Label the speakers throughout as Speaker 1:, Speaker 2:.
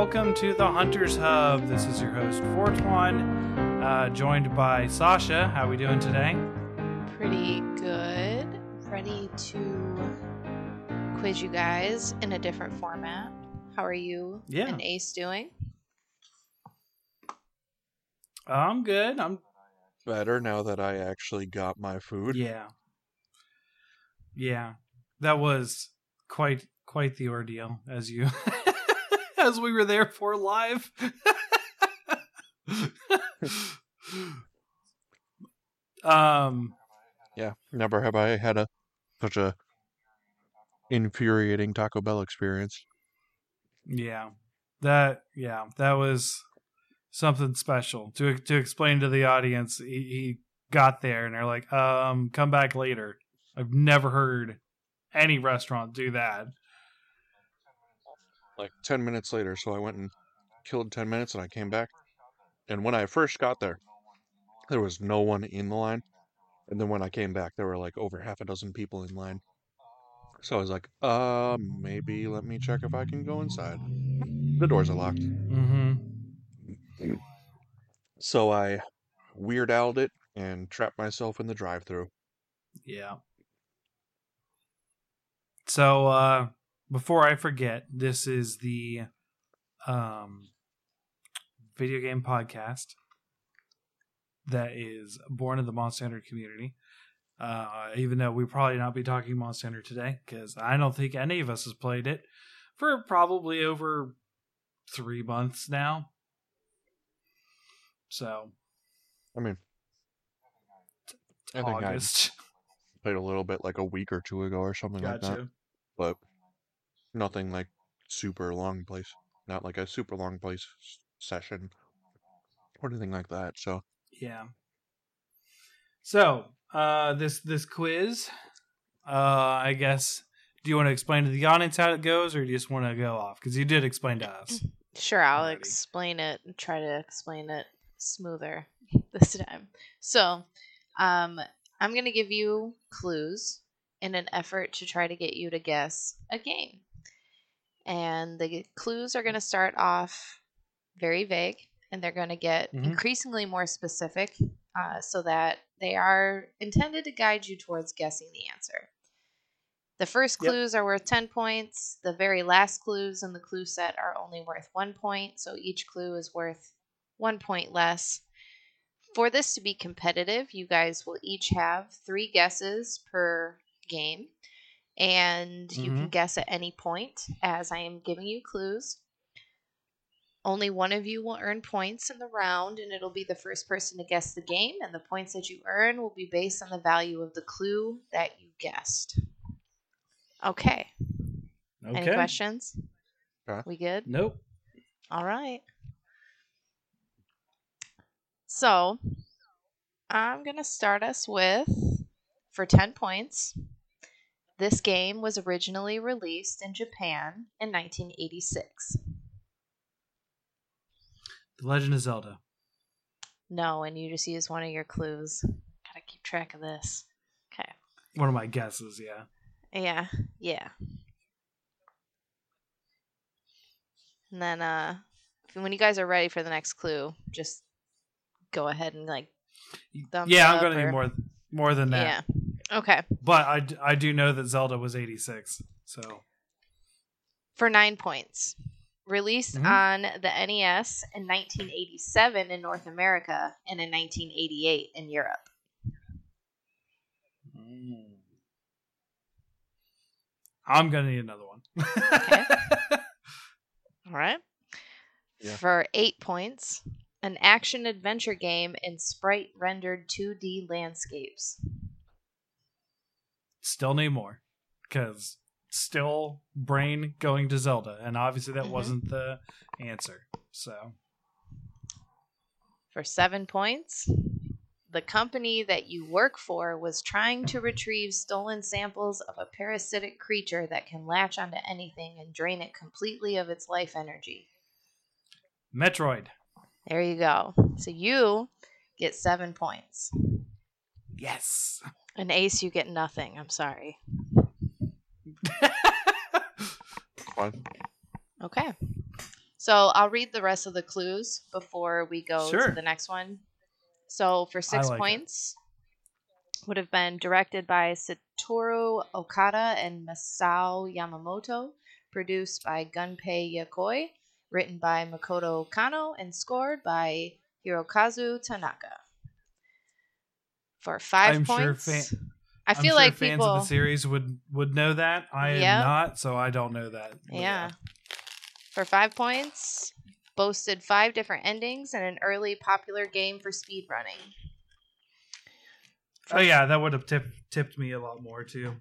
Speaker 1: Hello and welcome to the Hunters Hub. This is your host Fortuan, uh, joined by Sasha. How are we doing today?
Speaker 2: Pretty good. Ready to quiz you guys in a different format. How are you
Speaker 1: Yeah.
Speaker 2: and Ace doing?
Speaker 1: I'm good. I'm
Speaker 3: better now that I actually got my food.
Speaker 1: yeah, yeah. That was quite quite the ordeal as you as we were there for live. um.
Speaker 3: Yeah, never have I had a such a infuriating Taco Bell experience.
Speaker 1: Yeah. That yeah, that was something special. To to explain to the audience, he, he got there and they're like, "Um, come back later." I've never heard any restaurant do that.
Speaker 3: Like 10 minutes later, so I went and killed 10 minutes and I came back. And when I first got there, there was no one in the line. And then when I came back, there were like over half a dozen people in line. So I was like, uh, maybe let me check if I can go inside. The doors are locked.
Speaker 1: Mm-hmm.
Speaker 3: So I weird owled it and trapped myself in the drive through.
Speaker 1: Yeah. So uh before I forget, this is the um video game podcast that is born in the Monster Hunter community. Uh even though we probably not be talking Monster Hunter today cuz I don't think any of us has played it for probably over 3 months now. So,
Speaker 3: I mean, I think I
Speaker 1: August.
Speaker 3: played a little bit like a week or two ago or something like that. But nothing like super long place. Not like a super long place session or anything like that. So
Speaker 1: Yeah. So, uh this this quiz, uh I guess do you want to explain to the audience how it goes or do you just want to go off cuz you did explain to us.
Speaker 2: Sure, I'll
Speaker 1: Alrighty.
Speaker 2: explain it and try to explain it smoother this time. So, um, I'm going to give you clues in an effort to try to get you to guess a game. And the clues are going to start off very vague and they're going to get
Speaker 1: Mhm.
Speaker 2: increasingly more specific uh, so that they are intended to guide you towards guessing the answer. The first
Speaker 1: Yep.
Speaker 2: clues are worth 10 points. The very last clues in the clue set are only worth one point, so each clue is worth one point less. For this to be competitive, you guys will each have three guesses per game, and you can mm-hmm. guess at any point as I am giving you clues. Only one of you will earn points in the round, and it'll be the first person to guess the game, and the points that you earn will be based on the value of the clue that you guessed. Okay. Any questions?
Speaker 3: Okay.
Speaker 2: We good?
Speaker 1: Nope.
Speaker 2: All right. So, I'm going to start us with for 10 points. This game was originally released in Japan in 1986.
Speaker 1: The Legend of Zelda.
Speaker 2: No, and you just use one of your clues. Gotta keep track of this. Okay.
Speaker 1: One of my guesses, yeah.
Speaker 2: Yeah, yeah. And then, uh, when you guys are ready for the next clue, just go ahead and like
Speaker 1: yeah, I'm going to
Speaker 2: or-
Speaker 1: need more more than that.
Speaker 2: Yeah. Okay.
Speaker 1: But I, I do know that Zelda was 86. So,
Speaker 2: For nine points. Released
Speaker 1: Mhm.
Speaker 2: on the NES in 1987 in North America and in 1988 in Europe.
Speaker 1: I'm going to need another one.
Speaker 2: Okay. All right.
Speaker 3: Yeah.
Speaker 2: For eight points, an action adventure game in sprite rendered 2D landscapes.
Speaker 1: Still need more because still brain going to Zelda, and obviously that
Speaker 2: Mhm.
Speaker 1: wasn't the answer. So
Speaker 2: For seven points, the company that you work for was trying to retrieve stolen samples of a parasitic creature that can latch onto anything and drain it completely of its life energy.
Speaker 1: Metroid,
Speaker 2: There you go. So you get seven points.
Speaker 1: Yes.
Speaker 2: An Ace, you get nothing. I'm sorry.
Speaker 3: fine.
Speaker 2: Okay. So I'll read the rest of the clues before we go
Speaker 1: Sure.
Speaker 2: to the next one. So for six
Speaker 1: like it.
Speaker 2: points, would have been directed by Satoru Okada and Masao Yamamoto, produced by Gunpei Yokoi, written by Makoto Kano, and scored by Hirokazu Tanaka. For 5
Speaker 1: I'm sure
Speaker 2: points,
Speaker 1: fa-
Speaker 2: I
Speaker 1: I'm
Speaker 2: feel
Speaker 1: sure
Speaker 2: like
Speaker 1: fans
Speaker 2: people.
Speaker 1: of the series would would know that. I
Speaker 2: Yep.
Speaker 1: am not, so I don't know that. But
Speaker 2: Yeah. For five points, boasted five different endings and an early popular game for speed speedrunning.
Speaker 1: Oh yeah, that would have tipped tipped me a lot more too.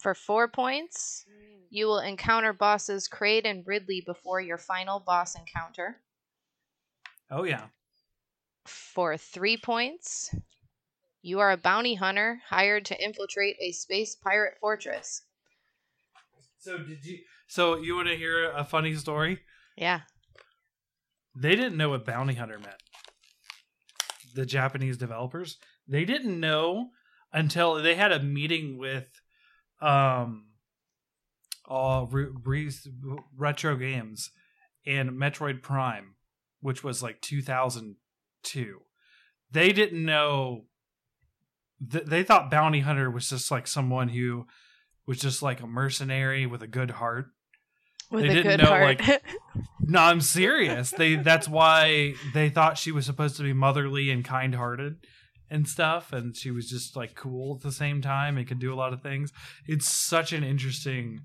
Speaker 2: For four points, you will encounter bosses Kraid and Ridley before your final boss encounter.
Speaker 1: Oh yeah.
Speaker 2: For three points, you are a bounty hunter hired to infiltrate a space pirate fortress.
Speaker 1: So did you? So you want to hear a funny story?
Speaker 2: Yeah.
Speaker 1: They didn't know what bounty hunter meant. The Japanese developers, they didn't know until they had a meeting with um uh re- re- retro games and Metroid Prime, which was like 2002. They didn't know th- they thought bounty hunter was just like someone who was just like a mercenary with a good heart
Speaker 2: With
Speaker 1: They
Speaker 2: a
Speaker 1: didn't
Speaker 2: good
Speaker 1: know,
Speaker 2: heart.
Speaker 1: like- no, I'm serious. They that's why they thought she was supposed to be motherly and kind-hearted and stuff and she was just like cool at the same time and could do a lot of things. It's such an interesting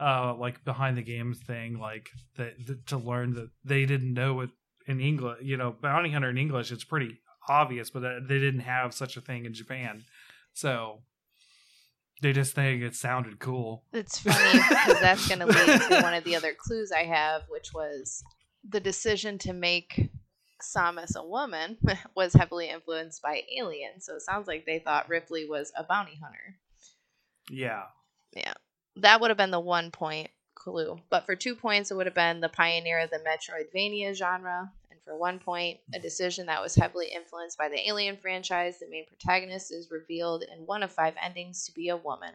Speaker 1: uh like behind the game thing like that, that to learn that they didn't know it in English, you know, bounty hunter in English it's pretty obvious, but uh, they didn't have such a thing in Japan. So they just think it sounded cool.
Speaker 2: It's funny because that's going to lead to one of the other clues I have, which was the decision to make Samus a woman was heavily influenced by Alien. So it sounds like they thought Ripley was a bounty hunter.
Speaker 1: Yeah. Yeah.
Speaker 2: That would have been the one point clue. But for two points, it would have been the pioneer of the Metroidvania genre. For one point, a decision that was heavily influenced by the Alien franchise. The main protagonist is revealed in one of five endings to be a woman.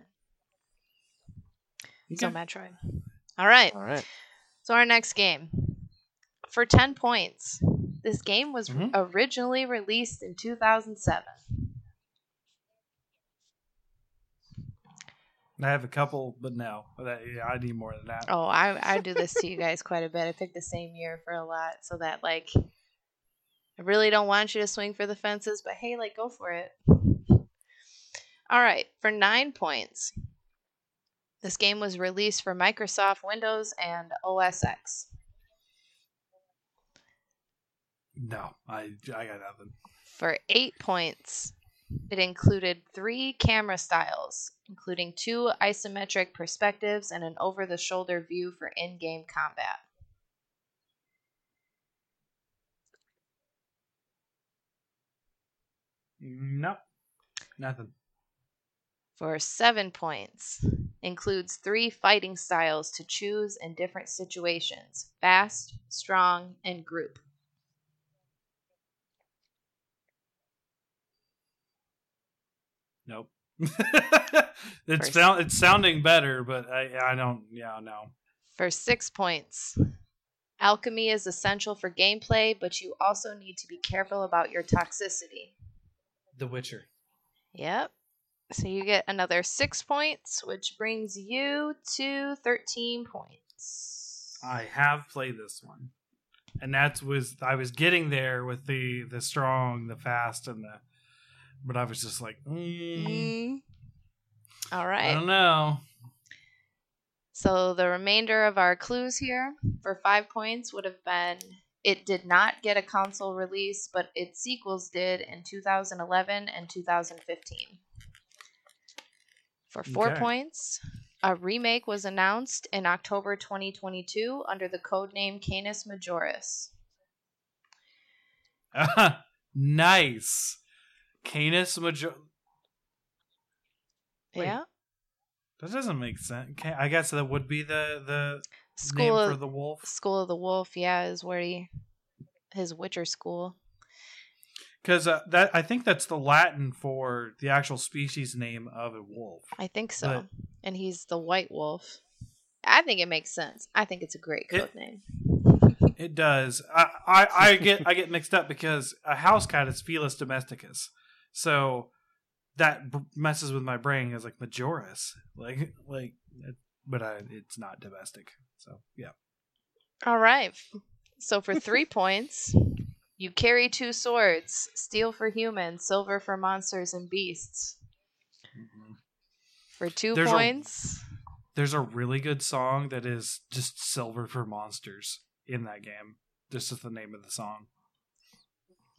Speaker 2: So
Speaker 1: Okay.
Speaker 2: Metroid. All right.
Speaker 3: All right.
Speaker 2: So our next game. For 10 points. This game was
Speaker 1: Mhm.
Speaker 2: originally released in 2007.
Speaker 1: I have a couple, but no. That, yeah, I need more than that.
Speaker 2: Oh, I I do this to you guys quite a bit. I picked the same year for a lot so that like I really don't want you to swing for the fences, but hey, like go for it. All right, for 9 points. This game was released for Microsoft Windows and OS X.
Speaker 1: No, I I got nothing.
Speaker 2: For eight points, it included three camera styles, including two isometric perspectives and an over the shoulder view for in game combat.
Speaker 1: No, nothing.
Speaker 2: For seven points, includes three fighting styles to choose in different situations fast, strong, and group.
Speaker 1: Nope. it's sound it's sounding better, but I I don't. Yeah, no.
Speaker 2: For six points, alchemy is essential for gameplay, but you also need to be careful about your toxicity.
Speaker 1: The Witcher.
Speaker 2: Yep. So you get another six points, which brings you to 13 points.
Speaker 1: I have played this one, and that was I was getting there with the the strong, the fast, and the. But I was just like, mm,
Speaker 2: Mm. All
Speaker 1: I don't know.
Speaker 2: So the remainder of our clues here for five points would have been it did not get a console release, but its sequels did in 2011 and 2015. For four
Speaker 1: Okay.
Speaker 2: points, a remake was announced in October 2022 under the codename Canis Majoris.
Speaker 1: nice. Canis Major. Wait.
Speaker 2: Yeah.
Speaker 1: That doesn't make sense. I guess that would be the the
Speaker 2: School
Speaker 1: name
Speaker 2: of
Speaker 1: for the wolf.
Speaker 2: School of the Wolf, yeah, is where he his Witcher school.
Speaker 1: Because uh, that I think that's the Latin for the actual species name of a wolf.
Speaker 2: I think so.
Speaker 1: But-
Speaker 2: and he's the White Wolf. I think it makes sense. I think it's a great
Speaker 1: It-
Speaker 2: name.
Speaker 1: It does. I, I, I get I get mixed up because a house cat is Felis domesticus, so that b- messes with my brain. Is like Majoris, like like, but I, it's not domestic. So yeah.
Speaker 2: All right. So for three points, you carry two swords: steel for humans, silver for monsters and beasts. Mm-hmm. For two
Speaker 1: There's a-
Speaker 2: points,
Speaker 1: There's a really good song that is just Silver for Monsters in that game. This is the name of the song.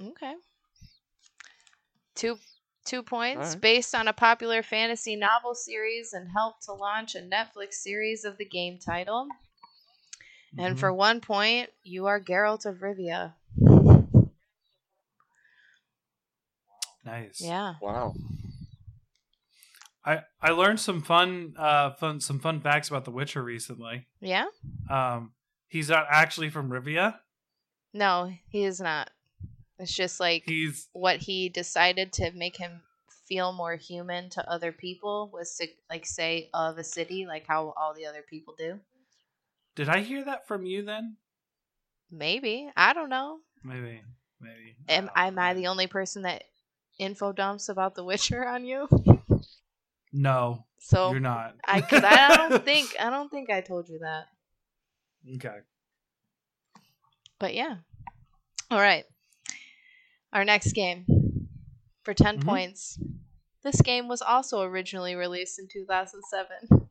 Speaker 2: okay. Two two points
Speaker 3: Alright.
Speaker 2: based on a popular fantasy novel series and helped to launch a Netflix series of the game title. And
Speaker 1: Mhm.
Speaker 2: for one point, you are Geralt of Rivia.
Speaker 1: nice.
Speaker 2: Yeah.
Speaker 3: Wow.
Speaker 1: I I learned some fun uh fun some fun facts about The Witcher recently.
Speaker 2: Yeah?
Speaker 1: Um, he's not actually from Rivia.
Speaker 2: No, he is not. It's just like
Speaker 1: He's
Speaker 2: what he decided to make him feel more human to other people was to like say of a city like how all the other people do.
Speaker 1: Did I hear that from you then?
Speaker 2: Maybe. I don't know.
Speaker 1: Maybe. Maybe.
Speaker 2: Am
Speaker 1: Uh,
Speaker 2: am I the only person that info dumps about The Witcher on you?
Speaker 1: No,
Speaker 2: So
Speaker 1: you're not.
Speaker 2: I cuz I don't think I don't think I told you that.
Speaker 1: Okay.
Speaker 2: But yeah. All right. Our next game for 10
Speaker 1: Mhm.
Speaker 2: points. This game was also originally released in 2007.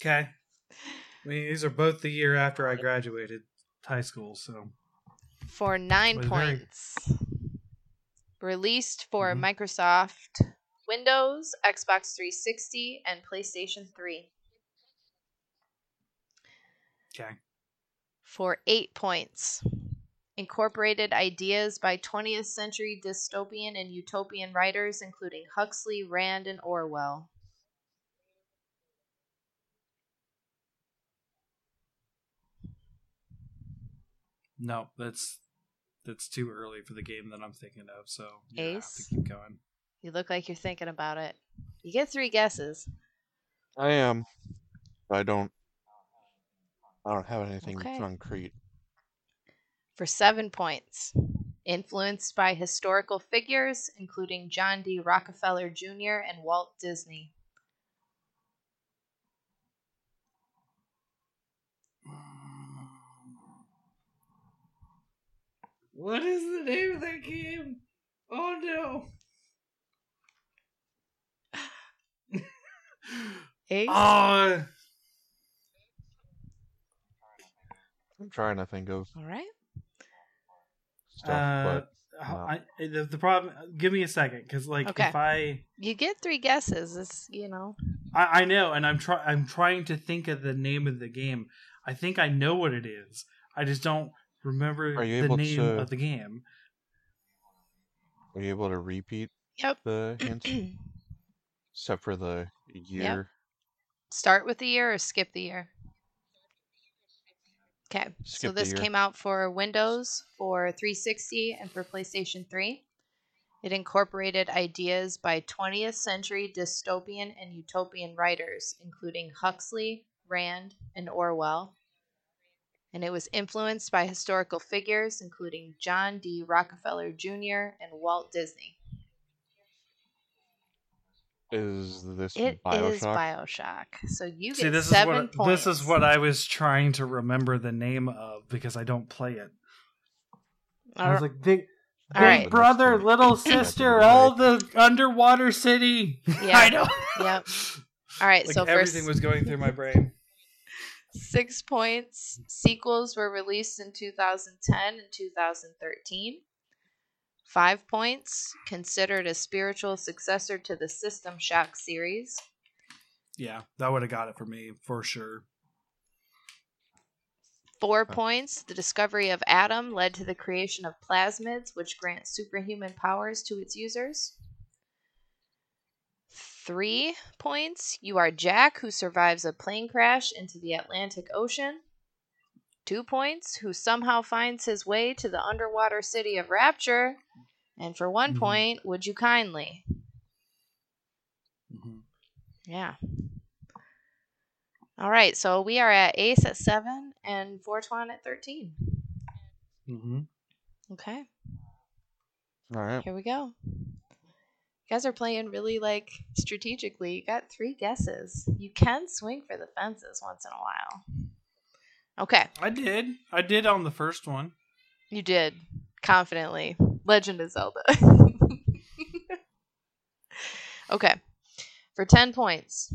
Speaker 1: Okay. I mean, these are both the year after I graduated high school, so
Speaker 2: for 9
Speaker 1: Was very-
Speaker 2: points. Released for
Speaker 1: Mhm.
Speaker 2: Microsoft Windows, Xbox 360, and PlayStation 3
Speaker 1: okay.
Speaker 2: for 8 points. Incorporated ideas by 20th century dystopian and utopian writers, including Huxley, Rand, and Orwell.
Speaker 1: No, that's that's too early for the game that I'm thinking of. So you have to
Speaker 2: Ace?
Speaker 1: keep going.
Speaker 2: You look like you're thinking about it. You get three guesses.
Speaker 3: I am. I don't. I don't have anything
Speaker 2: Okay.
Speaker 3: concrete.
Speaker 2: For seven points. Influenced by historical figures, including John D. Rockefeller Jr. and Walt Disney.
Speaker 1: What is the name of that game? Oh no.
Speaker 2: Ace?
Speaker 1: Oh,
Speaker 3: I'm trying to think of
Speaker 2: All right.
Speaker 3: Stuff,
Speaker 1: uh,
Speaker 3: but
Speaker 1: I, the, the problem. Give me a second, because like
Speaker 2: Okay.
Speaker 1: if I,
Speaker 2: You get three guesses. It's, you know.
Speaker 1: I I know, and I'm trying. I'm trying to think of the name of the game. I think I know what it is. I just don't remember
Speaker 3: Are you
Speaker 1: the
Speaker 3: able
Speaker 1: name
Speaker 3: to-
Speaker 1: of the game.
Speaker 3: are you able to repeat
Speaker 2: Yep.
Speaker 3: the hints except for the year?
Speaker 2: Start with the year or skip the year? Okay. so
Speaker 3: Skip the
Speaker 2: this came out for Windows, for 360, and for PlayStation 3. It incorporated ideas by 20th century dystopian and utopian writers, including Huxley, Rand, and Orwell. And it was influenced by historical figures, including John D. Rockefeller Jr. and Walt Disney.
Speaker 3: Is this
Speaker 2: It is
Speaker 3: Bioshock?
Speaker 2: Bioshock. So you
Speaker 1: See,
Speaker 2: get
Speaker 1: this is
Speaker 2: seven
Speaker 1: what
Speaker 2: points.
Speaker 1: this is what I was trying to remember the name of because I don't play it. I was like, big,
Speaker 2: All
Speaker 1: big
Speaker 2: right.
Speaker 1: brother, little sister, all the underwater city.
Speaker 2: Yeah.
Speaker 1: I know.
Speaker 2: Yep. All right,
Speaker 1: like
Speaker 2: so for
Speaker 1: everything
Speaker 2: s-
Speaker 1: was going through my brain.
Speaker 2: six points, sequels were released in 2010 and 2013. Five points, considered a spiritual successor to the System Shock series.
Speaker 1: Yeah, that would have got it for me for sure.
Speaker 2: Four points, the discovery of Adam led to the creation of plasmids, which grant superhuman powers to its users. Three points, you are Jack, who survives a plane crash into the Atlantic Ocean. Two points, who somehow finds his way to the underwater city of Rapture. And for one
Speaker 1: Mhm.
Speaker 2: point, would you kindly?
Speaker 1: Mhm.
Speaker 2: Yeah. All right, so we are at Ace at seven and Fortuan at thirteen.
Speaker 1: Mm-hmm.
Speaker 2: Okay,
Speaker 3: All right.
Speaker 2: here we go. You guys are playing really like strategically. You got three guesses. You can swing for the fences once in a while. Okay,
Speaker 1: I did. I did on the first one.
Speaker 2: you did confidently. Legend of Zelda. okay, for 10 points.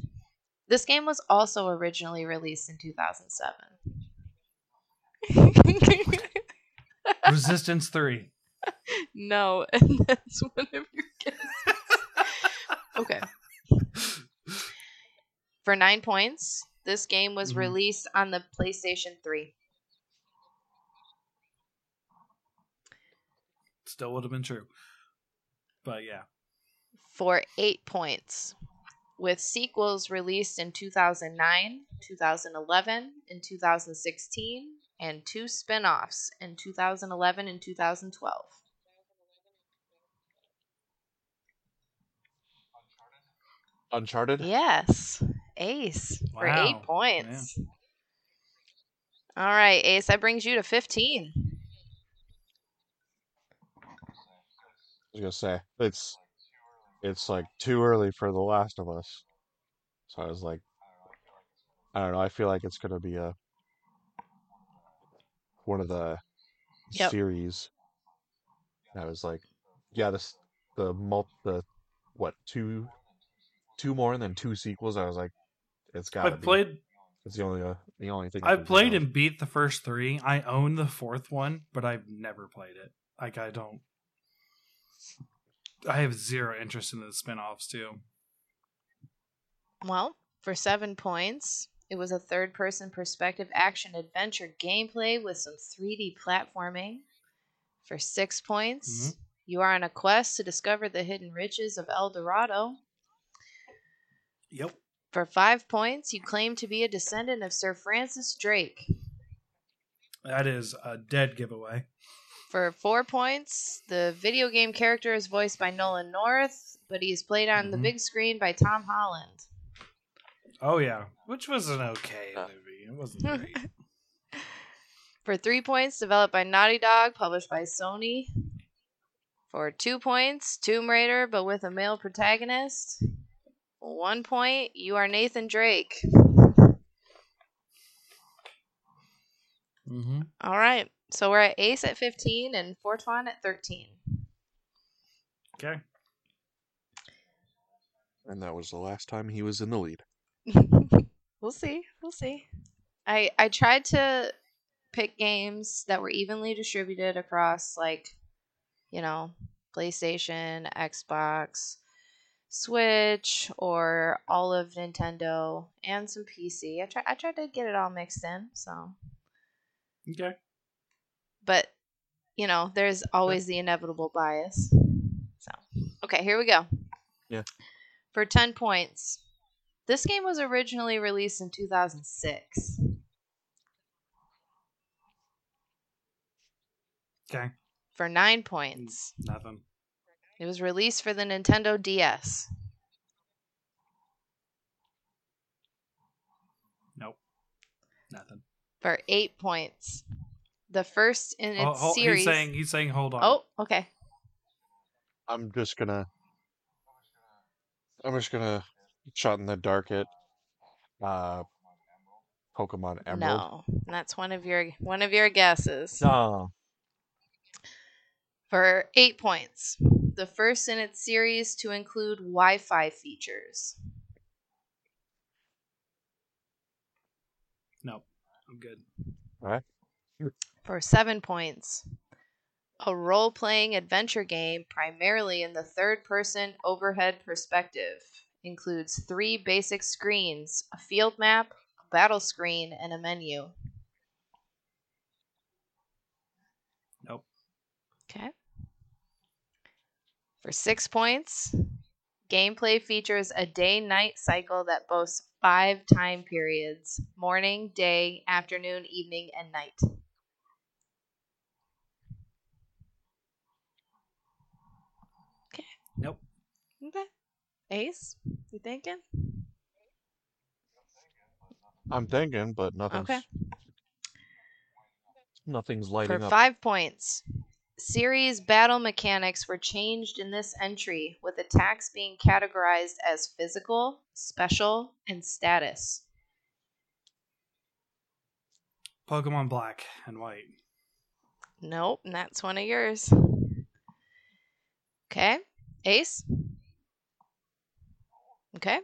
Speaker 2: This game was also originally released in 2007.
Speaker 1: Resistance three.
Speaker 2: no, and that's one of your guesses. okay. For nine points, this game was
Speaker 1: Mhm.
Speaker 2: released on the PlayStation 3.
Speaker 1: Still would have been true. But yeah.
Speaker 2: For eight points, with sequels released in 2009, 2011, and 2016, and two spin offs in 2011 and 2012.
Speaker 3: Uncharted.
Speaker 2: Yes, Ace for eight points. All right, Ace, that brings you to 15.
Speaker 3: I was gonna say it's it's like too early for The Last of Us. So I was like, I don't know. I feel like it's gonna be a one of the
Speaker 2: Yep.
Speaker 3: series. I was like, yeah, this the mul the what two two more and then two sequels. I was like, it's got.
Speaker 1: I've played
Speaker 3: It's the only uh, the only thing. I
Speaker 1: I've played and beat the first three. I own the fourth one, but I've never played it. Like I don't I have zero interest in the spin-offs too.
Speaker 2: Well, for seven points, it was a third person perspective action adventure gameplay with some 3D platforming. For six points,
Speaker 1: Mhm.
Speaker 2: you are on a quest to discover the hidden riches of El Dorado.
Speaker 1: Yep.
Speaker 2: For five points, you claim to be a descendant of Sir Francis Drake.
Speaker 1: That is a dead giveaway.
Speaker 2: For four points, the video game character is voiced by Nolan North, but he's played on the
Speaker 1: Mhm.
Speaker 2: big screen by Tom Holland.
Speaker 1: Oh yeah, which was an okay
Speaker 3: Uh.
Speaker 1: movie. It wasn't great.
Speaker 2: For three points, developed by Naughty Dog, published by Sony. For two points, Tomb Raider, but with a male protagonist. One point, you are Nathan Drake.
Speaker 1: mm-hmm.
Speaker 2: All right, so we're at Ace at 15 and Fortuan at 13.
Speaker 1: Okay.
Speaker 3: and that was the last time he was in the lead.
Speaker 2: we'll see. We'll see. I I tried to pick games that were evenly distributed across like, you know, PlayStation, Xbox, Switch, or all of Nintendo and some PC. I tried I tried to get it all mixed in, so
Speaker 1: Okay.
Speaker 2: but you know, there's always the inevitable bias. So, okay, here we go.
Speaker 3: Yeah.
Speaker 2: For 10 points. This game was originally released in 2006.
Speaker 1: Okay.
Speaker 2: For 9 points.
Speaker 1: Nothing.
Speaker 2: It was released for the Nintendo DS.
Speaker 1: Nope. Nothing.
Speaker 2: For 8 points. The first in its
Speaker 1: Oh, oh,
Speaker 2: series.
Speaker 1: he's saying he's saying hold on.
Speaker 2: oh, okay.
Speaker 3: I'm just gonna. I'm just gonna shot in the dark at Uh, Pokemon Emerald.
Speaker 2: No. That's one of your one of your guesses.
Speaker 3: No.
Speaker 2: for eight points. The first in its series to include Wi Fi features.
Speaker 1: Nope. I'm good. All right.
Speaker 2: For seven points. A role playing adventure game primarily in the third person overhead perspective. Includes three basic screens a field map, a battle screen, and a menu.
Speaker 1: Nope.
Speaker 2: Okay. For six points, gameplay features a day night cycle that boasts five time periods morning, day, afternoon, evening, and night. Okay.
Speaker 1: Nope.
Speaker 2: Okay. Ace, you thinking?
Speaker 3: I'm thinking, but nothing's
Speaker 2: Okay.
Speaker 3: nothing's
Speaker 2: For
Speaker 3: lighting up.
Speaker 2: five points. Series battle mechanics were changed in this entry, with attacks being categorized as physical, special, and status.
Speaker 1: Pokemon Black and White.
Speaker 2: Nope, and that's one of yours. Okay. Ace? Okay.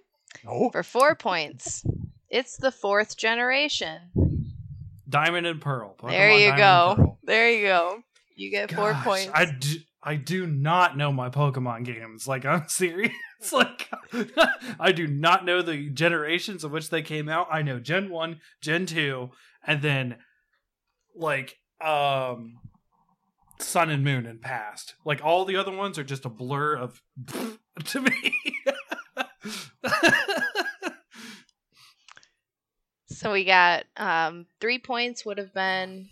Speaker 3: Oh,
Speaker 2: For four points. It's the fourth generation.
Speaker 1: Diamond and Pearl. Pokemon
Speaker 2: there you
Speaker 1: Diamond
Speaker 2: go. There you go. You get four
Speaker 1: Gosh,
Speaker 2: points.
Speaker 1: I do, I do not know my Pokemon games. Like I'm serious. like I do not know the generations of which they came out. I know Gen 1, Gen 2, and then like um Sun and Moon and past. Like all the other ones are just a blur of to me.
Speaker 2: So we got um, three points would have been.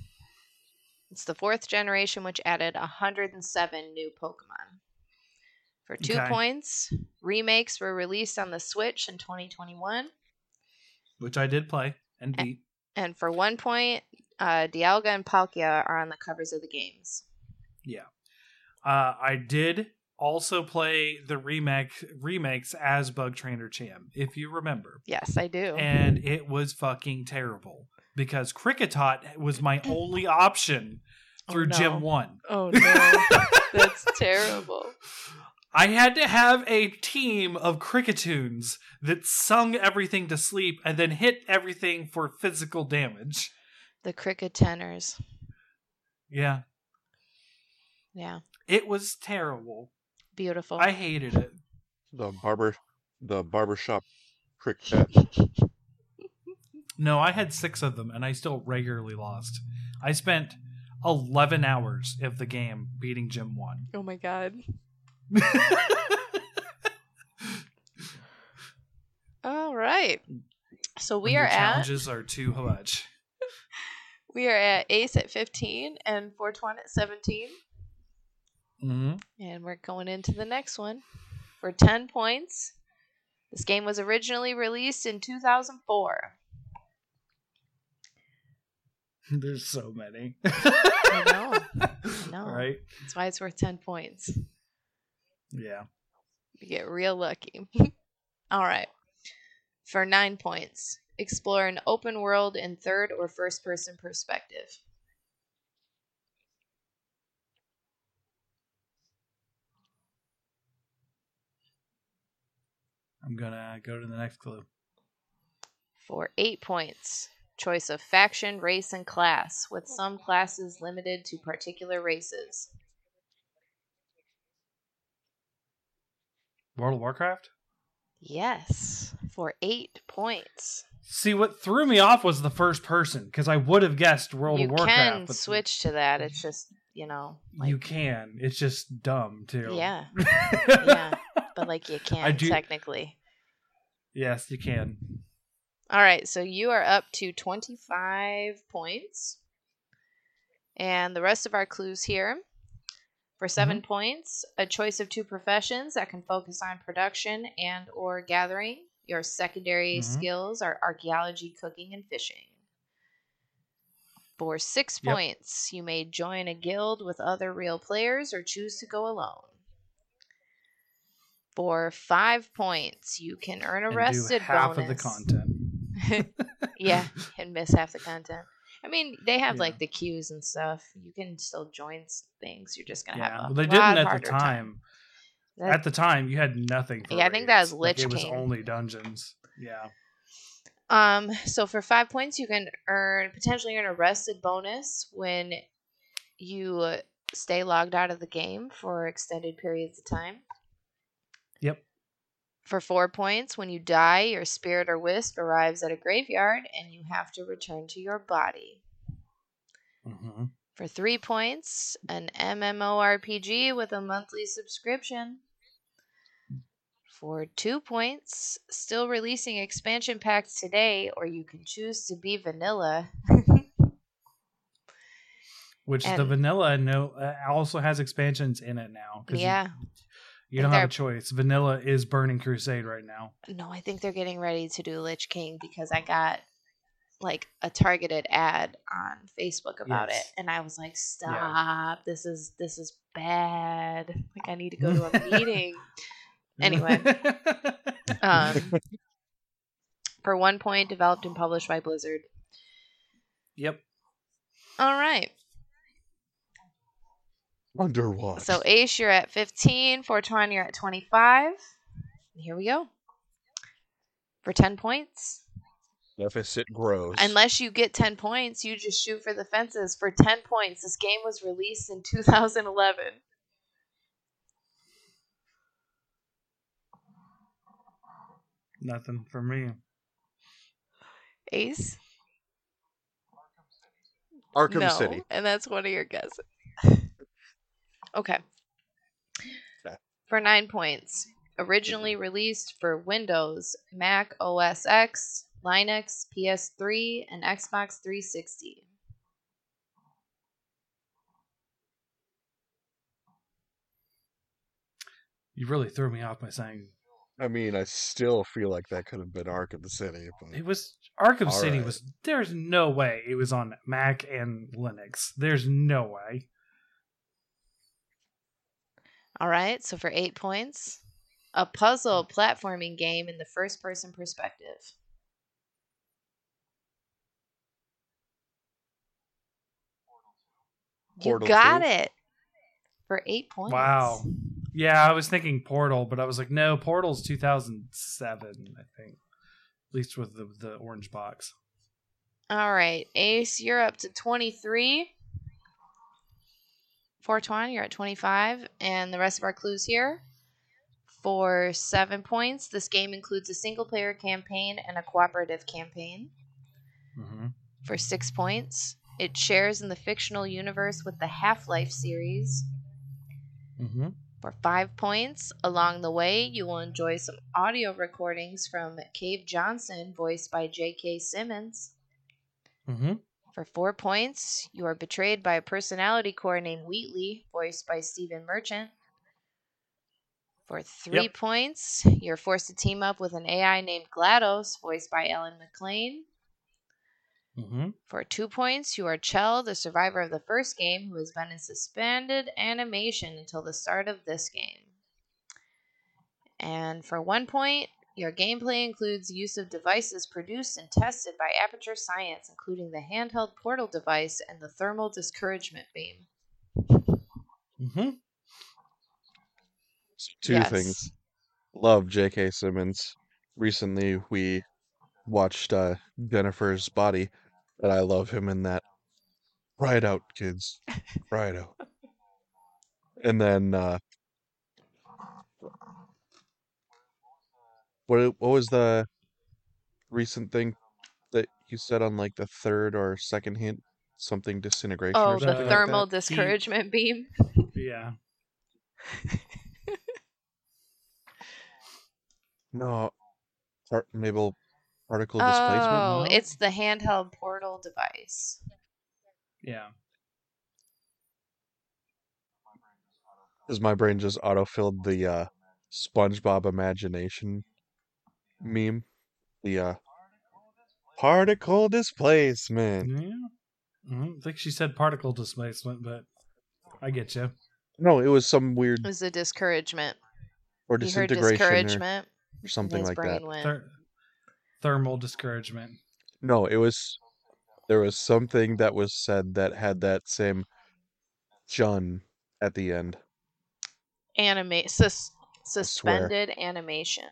Speaker 2: It's the fourth generation, which added 107 new Pokemon. For two
Speaker 1: Okay.
Speaker 2: points, remakes were released on the Switch in 2021.
Speaker 1: which I did play and beat.
Speaker 2: And for one point, uh, Dialga and Palkia are on the covers of the games.
Speaker 1: Yeah. Uh, I did also play the remake remakes as Bug Trainer Cham, if you remember.
Speaker 2: Yes, I do.
Speaker 1: And it was fucking terrible because Kricketot was my only option
Speaker 2: Oh,
Speaker 1: through
Speaker 2: no.
Speaker 1: Gym 1.
Speaker 2: oh no, that's terrible.
Speaker 1: I had to have a team of Kricketunes that sung everything to sleep and then hit everything for physical damage.
Speaker 2: The cricket tenors.
Speaker 1: Yeah.
Speaker 2: Yeah,
Speaker 1: It was terrible.
Speaker 2: beautiful.
Speaker 1: I hated it.
Speaker 3: the barber, the barbershop trick cat.
Speaker 1: No, I had six of them, and I still regularly lost. I spent eleven hours of the game beating Gym One.
Speaker 2: oh my god. All right. So we
Speaker 1: When
Speaker 2: are
Speaker 1: your
Speaker 2: at
Speaker 1: challenges are too much.
Speaker 2: we are at Ace at 15 and Fortuan at 17.
Speaker 1: hmm
Speaker 2: And we're going into the next one for 10 points. This game was originally released in 2004.
Speaker 1: There's so many.
Speaker 2: I know. know.
Speaker 1: Right?
Speaker 2: That's why it's worth 10 points.
Speaker 1: Yeah.
Speaker 2: You get real lucky. All right. For 9 points, explore an open world in third or first person perspective.
Speaker 1: I'm gonna go to the next clue.
Speaker 2: For 8 points, choice of faction, race, and class, with some classes limited to particular races.
Speaker 1: World of Warcraft.
Speaker 2: Yes, for 8 points.
Speaker 1: See, what threw me off was the first person because I would have guessed World
Speaker 2: you
Speaker 1: of Warcraft.
Speaker 2: can
Speaker 1: but
Speaker 2: switch to that. It's just, you know, like,
Speaker 1: you can. It's just dumb too.
Speaker 2: Yeah. yeah, but like you can
Speaker 1: I do-
Speaker 2: technically.
Speaker 1: yes, you can.
Speaker 2: All right, so you are up to 25 points. And the rest of our clues here. For 7 points, a choice of two professions that can focus on production and or gathering. Your secondary
Speaker 1: Mhm.
Speaker 2: skills are archaeology, cooking, and fishing. For 6
Speaker 1: Yep.
Speaker 2: points, you may join a guild with other real players or choose to go alone. For 5 points, you can earn a
Speaker 1: And
Speaker 2: rested
Speaker 1: half
Speaker 2: bonus
Speaker 1: of the content.
Speaker 2: yeah, and miss half the content. I mean, they have
Speaker 1: Yeah.
Speaker 2: like the queues and stuff. You can still join things. You're just gonna
Speaker 1: Yeah,
Speaker 2: have a
Speaker 1: well, they didn't at the time.
Speaker 2: That-
Speaker 1: At the time, you had nothing. For
Speaker 2: Yeah, I think that was
Speaker 1: raids. Like,
Speaker 2: Lich
Speaker 1: It was only dungeons. Yeah.
Speaker 2: um, so for five points, you can earn potentially earn a rested bonus when you stay logged out of the game for extended periods of time.
Speaker 1: Yep.
Speaker 2: For four points, when you die, your spirit or wisp arrives at a graveyard and you have to return to your body.
Speaker 1: hmm
Speaker 2: For three points, an MMORPG with a monthly subscription. For two points, still releasing expansion packs today, or you can choose to be vanilla.
Speaker 1: Which the vanilla no uh, also has expansions in it now.
Speaker 2: yeah.
Speaker 1: You, don't have a choice. Vanilla is Burning Crusade right now.
Speaker 2: No, I think they're getting ready to do Lich King because I got like a targeted ad on Facebook about
Speaker 1: Yes.
Speaker 2: it, and I was like, "Stop! This is this is bad. Like I need to go to a meeting." Anyway. um, for one point, developed and published by Blizzard.
Speaker 1: yep.
Speaker 2: All right.
Speaker 3: Underwater.
Speaker 2: So Ace, you're at 15. Fortuan, you're at 25. Here we go. For 10 points.
Speaker 3: deficit grows.
Speaker 2: Unless you get 10 points, you just shoot for the fences. For 10 points, this game was released in 2011.
Speaker 1: Nothing for me.
Speaker 2: Ace?
Speaker 3: Arkham
Speaker 2: no,
Speaker 3: City.
Speaker 2: and that's one of your guesses. Okay.
Speaker 3: Okay.
Speaker 2: For nine points. Originally mm-hmm. released for Windows, Mac OS X, Linux, PS3, and Xbox 360.
Speaker 1: You really threw me off by saying
Speaker 3: I mean, I still feel like that could have been Arkham City, but
Speaker 1: it was Arkham
Speaker 3: All
Speaker 1: City
Speaker 3: right.
Speaker 1: was there's no way it was on Mac and Linux. There's no way.
Speaker 2: All right, so for eight points, a puzzle platforming game in the first person perspective. You
Speaker 3: Portal
Speaker 2: got
Speaker 3: 2?
Speaker 2: it for eight points.
Speaker 1: Wow. Yeah, I was thinking Portal, but I was like, no, Portal's 2007, I think. At least with the the orange box.
Speaker 2: All right, Ace, you're up to 23. Fortuan, you're at 25. And the rest of our clues here. For seven points, this game includes a single player campaign and a cooperative campaign.
Speaker 1: hmm
Speaker 2: For six points, it shares in the fictional universe with the Half Life series.
Speaker 1: hmm
Speaker 2: For five points, along the way, you will enjoy some audio recordings from Cave Johnson, voiced by J.K. Simmons.
Speaker 1: hmm
Speaker 2: For four points, you are betrayed by a personality core named Wheatley, voiced by Stephen Merchant. For three
Speaker 1: Yep.
Speaker 2: points, you're forced to team up with an AI named GLaDOS, voiced by Ellen McLain.
Speaker 1: hmm
Speaker 2: For two points, you are Chell, the survivor of the first game, who has been in suspended animation until the start of this game. And for one point, your gameplay includes use of devices produced and tested by Aperture Science, including the handheld portal device and the thermal discouragement beam.
Speaker 1: hmm
Speaker 3: two
Speaker 2: Yes.
Speaker 3: things. Love J.K. Simmons. Recently, we watched uh, Jennifer's Body, and I love him in that. Try it out, kids. Try it out. And then, uh, what what was the recent thing that you said on like the third or second hint? Something disintegration
Speaker 2: Oh,
Speaker 3: or
Speaker 2: the
Speaker 3: something like
Speaker 2: thermal
Speaker 3: that?
Speaker 2: discouragement beam.
Speaker 1: Yeah.
Speaker 3: No, part, maybe particle displacement.
Speaker 2: Oh, it's the handheld portal device.
Speaker 1: Yeah.
Speaker 3: Because my brain just auto-filled the uh, SpongeBob imagination meme. The uh, particle displacement.
Speaker 1: Yeah. Mhm. I think she said particle displacement, but I get you.
Speaker 3: No, it was some weird
Speaker 2: It was a discouragement.
Speaker 3: or
Speaker 2: He heard
Speaker 3: disintegration or,
Speaker 2: discouragement.
Speaker 3: or
Speaker 2: and
Speaker 3: something like that.
Speaker 1: Ther- thermal discouragement.
Speaker 3: No, it was there was something that was said that had that same Jun at the end.
Speaker 2: Anima- sus- suspended animation.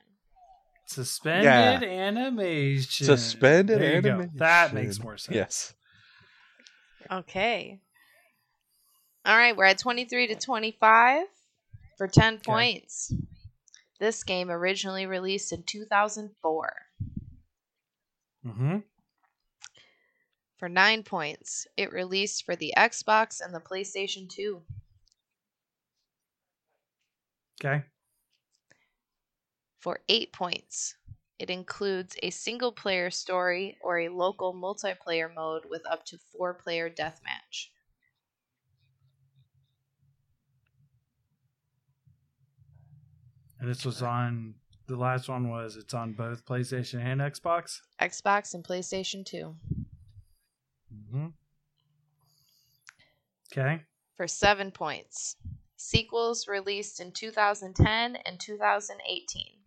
Speaker 1: Suspended animation.
Speaker 3: Suspended
Speaker 1: There you go.
Speaker 3: animation.
Speaker 1: That makes more sense.
Speaker 3: Yes.
Speaker 2: Okay. All right, we're at 23 to 25 for 10 points. This game originally released in 2004
Speaker 1: Mm-hmm.
Speaker 2: for 9 points. It released for the Xbox and the PlayStation 2.
Speaker 1: Okay.
Speaker 2: For 8 points. It includes a single player story or a local multiplayer mode with up to 4 player deathmatch.
Speaker 1: And this was on the last one was it's on both PlayStation and Xbox.
Speaker 2: Xbox and PlayStation 2.
Speaker 1: Mm-hmm. Okay.
Speaker 2: For seven points. Sequels released in 2010 and 2018.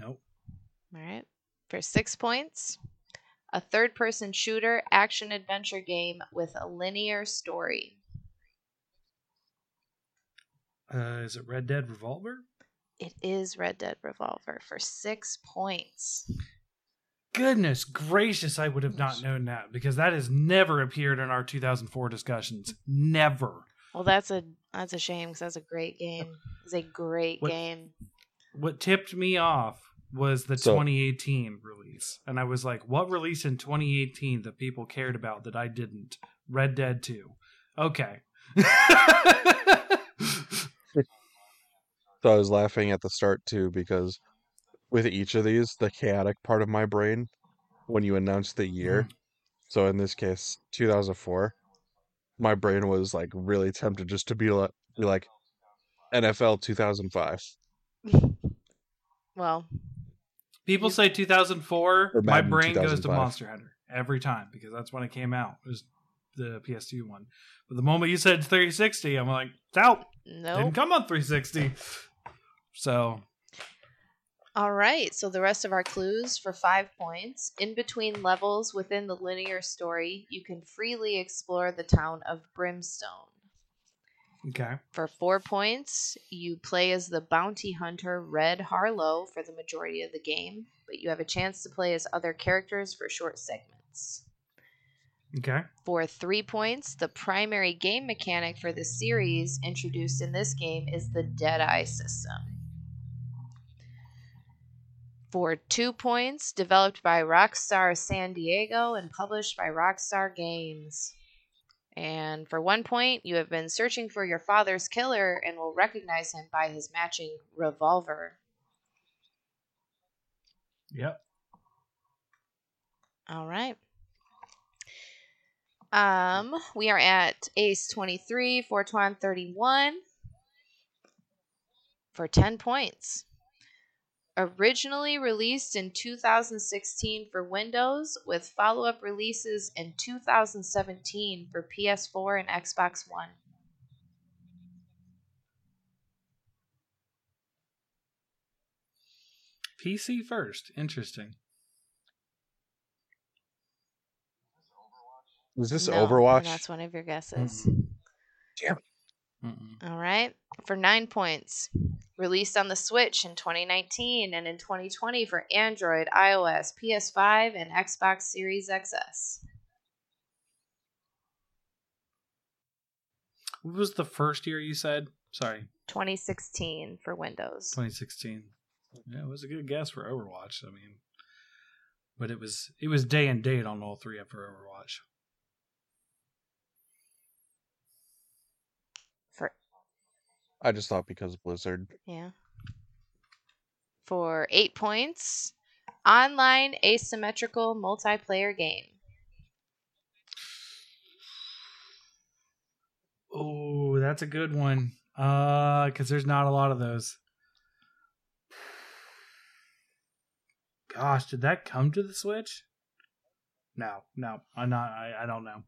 Speaker 1: Nope.
Speaker 2: All right. For six points, a third person shooter action adventure game with a linear story.
Speaker 1: Uh, is it Red Dead Revolver?
Speaker 2: It is Red Dead Revolver for six points.
Speaker 1: Goodness gracious, I would have not known that because that has never appeared in our 2004 discussions. Never.
Speaker 2: Well, that's a that's a shame because that's a great game. It's a great
Speaker 1: What-
Speaker 2: game.
Speaker 1: What tipped me off was the
Speaker 3: So-
Speaker 1: 2018 release. And I was like, what release in 2018 that people cared about that I didn't? Red Dead 2. Okay.
Speaker 3: So I was laughing at the start too because with each of these, the chaotic part of my brain, when you announce the year, mm-hmm. so in this case, 2004, my brain was like really tempted just to be like, be like NFL 2005.
Speaker 2: Well,
Speaker 1: People say 2004. My brain goes to Monster Hunter every time because that's when it came out. It was the PS2 one. But the moment you said 360, I'm like, it's out. Didn't come on 360. So,
Speaker 2: All right. So the rest of our clues for five points. In between levels within the linear story, you can freely explore the town of Brimstone.
Speaker 1: Okay.
Speaker 2: For four points, you play as the bounty hunter Red Harlow for the majority of the game, but you have a chance to play as other characters for short segments.
Speaker 1: Okay.
Speaker 2: For three points, the primary game mechanic for the series introduced in this game is the Deadeye system. For two points, developed by Rockstar San Diego and published by Rockstar Games. And for one point, you have been searching for your father's killer and will recognize him by his matching revolver.
Speaker 1: Yep.
Speaker 2: All right. Um, we are at Ace 23, Fortuan 31 for 10 points. Originally released in 2016 for Windows, with follow up releases in 2017 for PS4 and Xbox One.
Speaker 1: PC first. Interesting.
Speaker 3: Is this
Speaker 2: No,
Speaker 3: Overwatch?
Speaker 2: and That's one of your guesses.
Speaker 1: Mm-mm.
Speaker 2: All right. For nine points. Released on the Switch in 2019 and in 2020 for Android, iOS, PS5, and Xbox Series XS.
Speaker 1: What was the first year you said? Sorry,
Speaker 2: 2016 for Windows.
Speaker 1: 2016. Yeah, it was a good guess for Overwatch. I mean, but it was it was day and date on all three of for Overwatch.
Speaker 2: For
Speaker 3: I just thought because Blizzard.
Speaker 2: yeah. For eight points. Online asymmetrical multiplayer game.
Speaker 1: Oh, that's a good one. Uh, because there's not a lot of those. Gosh, did that come to the Switch? No, no, I'm not. I, I don't know.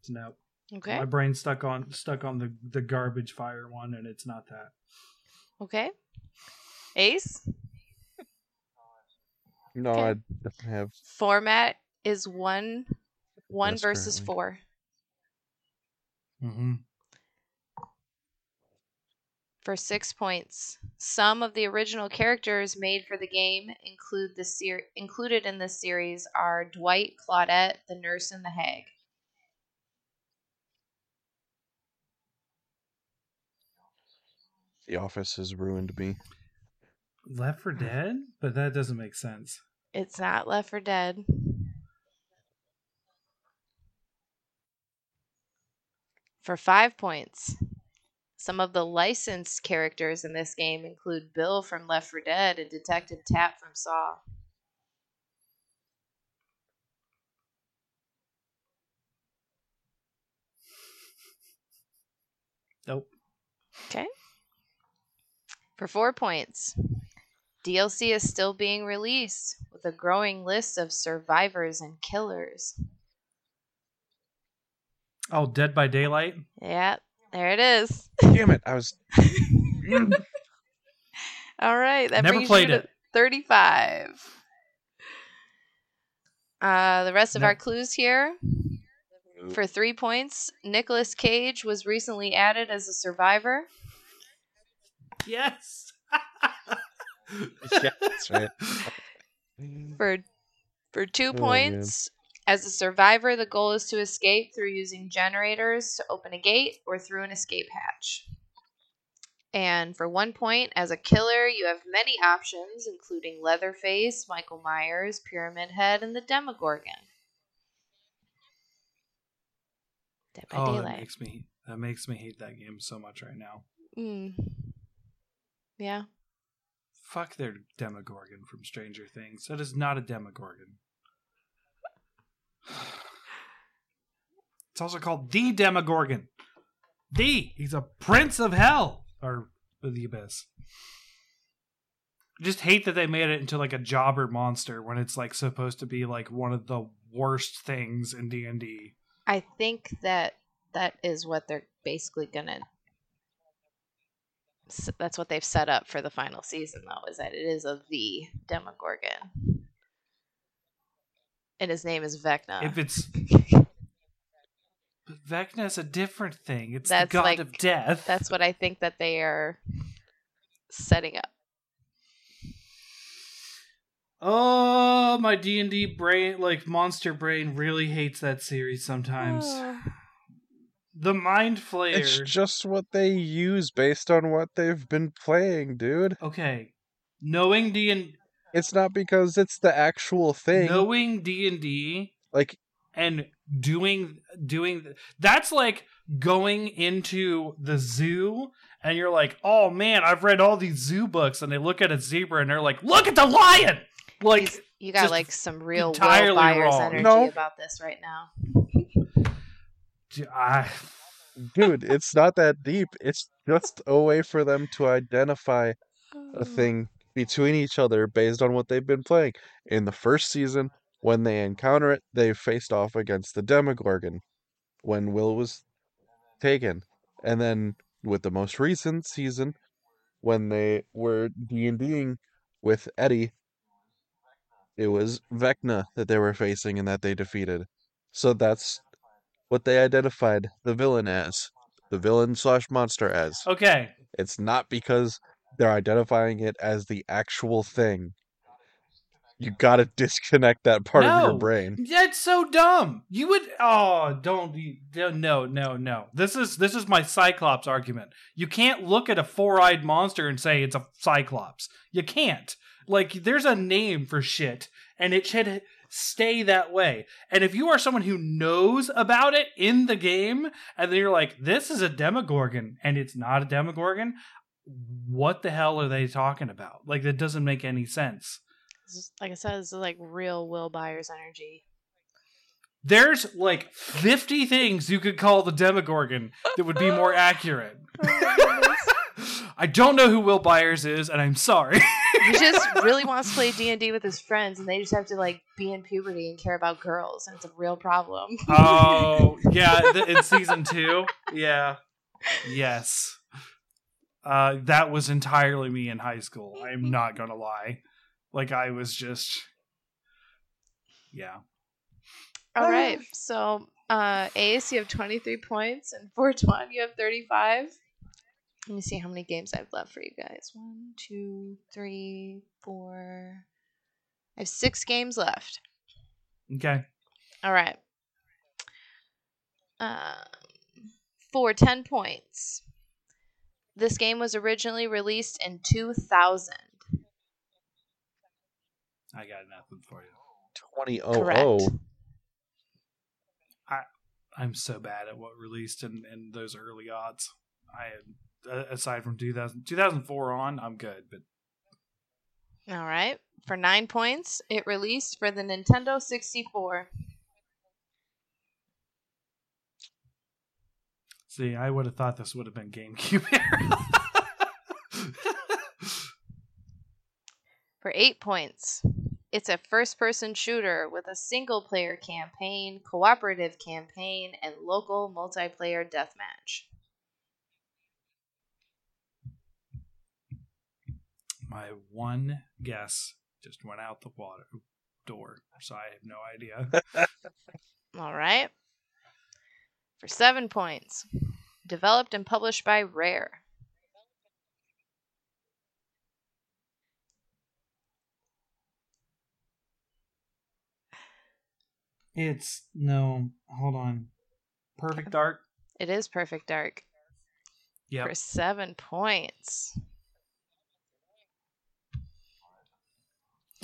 Speaker 1: It's No,
Speaker 2: Okay.
Speaker 1: my brain stuck on stuck on the the garbage fire one, and it's not that.
Speaker 2: Okay. Ace.
Speaker 3: No,
Speaker 2: Okay.
Speaker 3: I don't have.
Speaker 2: Format is one one
Speaker 3: Yes,
Speaker 2: versus
Speaker 3: currently.
Speaker 2: four.
Speaker 1: Mm-hmm.
Speaker 2: for six points. Some of the original characters made for the game include the ser- included in this series are Dwight, Claudette, the nurse, and the hag.
Speaker 3: The Office has ruined me.
Speaker 1: Left 4 Dead, but that doesn't make sense.
Speaker 2: It's not Left 4 Dead. For five points. Some of the licensed characters in this game include Bill from Left 4 Dead and Detective Tapp from Saw.
Speaker 1: Nope.
Speaker 2: Okay. For four points, DLC is still being released with a growing list of survivors and killers.
Speaker 1: Oh, Dead by Daylight.
Speaker 2: Yeah, there it is.
Speaker 3: Damn it! I was.
Speaker 2: All right, that
Speaker 1: Never
Speaker 2: brings
Speaker 1: played
Speaker 2: you to
Speaker 1: it.
Speaker 2: 35. Uh, the rest of
Speaker 1: No.
Speaker 2: our clues here for three points. Nicolas Cage was recently added as a survivor.
Speaker 1: Yes.
Speaker 3: yeah, that's right.
Speaker 2: For for two
Speaker 3: Oh, man.
Speaker 2: points, as a survivor, the goal is to escape through using generators to open a gate or through an escape hatch. And for one point, as a killer, you have many options, including Leatherface, Michael Myers, Pyramid Head, and the Demogorgon. Dead by
Speaker 1: Oh, that makes me that makes me hate that game so much right now.
Speaker 2: Mm. Yeah.
Speaker 1: Fuck their Demogorgon from Stranger Things. That is not a Demogorgon. It's also called the Demogorgon. The he's a prince of hell or the abyss. I just hate that they made it into like a jobber monster when it's like supposed to be like one of the worst things in D and D.
Speaker 2: I think that that is what they're basically gonna. That's what they've set up for the final season, though, is that it is a V Demogorgon, and his name is Vecna.
Speaker 1: If it's but Vecna is a different thing. It's
Speaker 2: That's
Speaker 1: the god
Speaker 2: like-
Speaker 1: of death.
Speaker 2: That's what I think that they are setting up.
Speaker 1: Oh, my D and D brain, like monster brain, really hates that series sometimes. Ah. The Mind flayer.
Speaker 3: It's just what they use based on what they've been playing, dude.
Speaker 1: okay, knowing D and
Speaker 3: It's not because it's the actual thing.
Speaker 1: knowing D and D
Speaker 3: Like,
Speaker 1: and doing doing that's like going into the zoo and you're like, oh man, I've read all these zoo books, and they look at a zebra and they're like, look at the lion. Like
Speaker 2: He's- you got
Speaker 1: just
Speaker 2: like some real Will
Speaker 1: entirely
Speaker 2: Byers
Speaker 1: wrong.
Speaker 2: energy
Speaker 3: No.
Speaker 2: about this right now.
Speaker 1: I,
Speaker 3: dude, it's not that deep. It's just a way for them to identify a thing between each other based on what they've been playing. In the first season, when they encounter it, they faced off against the Demogorgon when Will was taken. And then with the most recent season, when they were D&Ding with Eddie, it was Vecna that they were facing and that they defeated. So that's what they identified the villain as. The villain slash monster as.
Speaker 1: okay,
Speaker 3: It's not because they're identifying it as the actual thing. You gotta disconnect that part of your
Speaker 1: No.
Speaker 3: brain.
Speaker 1: That's so dumb. You would oh don't you- no no no. This is this is my Cyclops argument. You can't look at a four-eyed monster and say it's a Cyclops. You can't. Like there's a name for shit and it should stay that way. And if you are someone who knows about it in the game and then you're like this is a Demogorgon and it's not a Demogorgon, what the hell are they talking about? Like that doesn't make any sense.
Speaker 2: Like I said, this is like real Will Byers energy.
Speaker 1: There's like 50 things you could call the Demogorgon that would be more accurate. Oh I don't know who Will Byers is, and I'm sorry.
Speaker 2: he just really wants to play D and D with his friends, and they just have to like be in puberty and care about girls, and it's a real problem.
Speaker 1: oh, yeah, th- in season two. Yeah. Yes. Uh, that was entirely me in high school. I'm not going to lie. Like, I was just. Yeah.
Speaker 2: All right, so uh, Ace, you have twenty three points, and Fortuan, you have thirty five. Let me see how many games I've left for you guys. One, two, three, four. I have six games left.
Speaker 1: Okay.
Speaker 2: All right. Um, for 10 points. This game was originally released in 2000.
Speaker 1: I got nothing for you.
Speaker 3: 2000.
Speaker 2: Correct.
Speaker 1: I'm so bad at what released in, in those early odds. I had, aside from 2000, 2004 on, I'm good. But
Speaker 2: All right. For 9 points, it released for the Nintendo 64.
Speaker 1: See, I would have thought this would have been GameCube era.
Speaker 2: For eight points, it's a first person shooter with a single player campaign, cooperative campaign, and local multiplayer deathmatch.
Speaker 1: My one guess just went out the water door, so I have no idea.
Speaker 2: All right. For seven points, developed and published by Rare.
Speaker 1: It's no, hold on. Perfect Dark.
Speaker 2: It is Perfect Dark.
Speaker 1: Yeah.
Speaker 2: For seven points.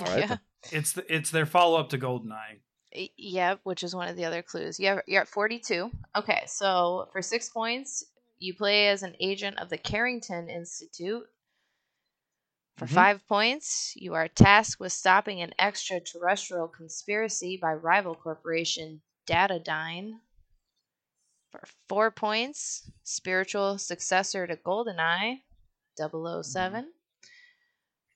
Speaker 3: All right
Speaker 2: yeah.
Speaker 3: then.
Speaker 1: It's the, it's their follow up to Goldeneye.
Speaker 2: Y- Yep, which is one of the other clues. You have, you're at 42. Okay, so for six points, you play as an agent of the Carrington Institute. For
Speaker 1: Mhm.
Speaker 2: five points, you are tasked with stopping an extraterrestrial conspiracy by rival corporation Datadyne. For four points, spiritual successor to GoldenEye 007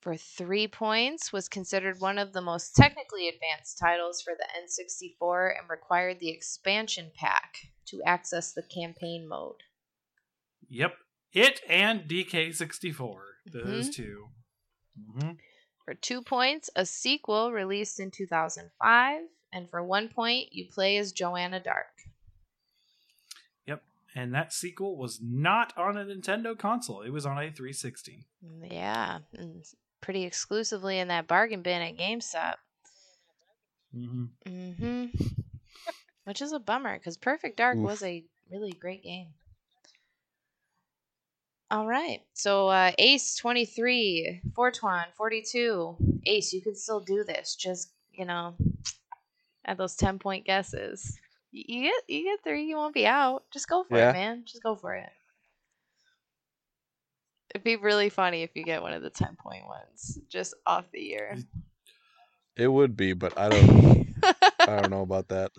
Speaker 2: for three points, was considered one of the most technically advanced titles for the N64 and required the expansion pack to access the campaign mode.
Speaker 1: Yep. It and DK64. Those
Speaker 2: Mhm.
Speaker 1: 2 Mm-hmm.
Speaker 2: For two points, a sequel released in 2005, and for one point, you play as Joanna Dark.
Speaker 1: Yep. And that sequel was not on a Nintendo console. It was on a 360.
Speaker 2: Yeah, and pretty exclusively in that bargain bin at GameStop.
Speaker 1: Mm-hmm.
Speaker 2: hmm Which is a bummer because Perfect Dark
Speaker 3: Oof.
Speaker 2: was a really great game. All right. So uh, Ace 23, Fortuan 42. Ace, you can still do this. Just, you know, at those 10 point guesses. You get you get three, you won't be out. Just go for
Speaker 3: Yeah.
Speaker 2: it, man. Just go for it. It'd be really funny if you get one of the 10 point ones just off the year.
Speaker 3: It would be, but I don't. I don't know about that.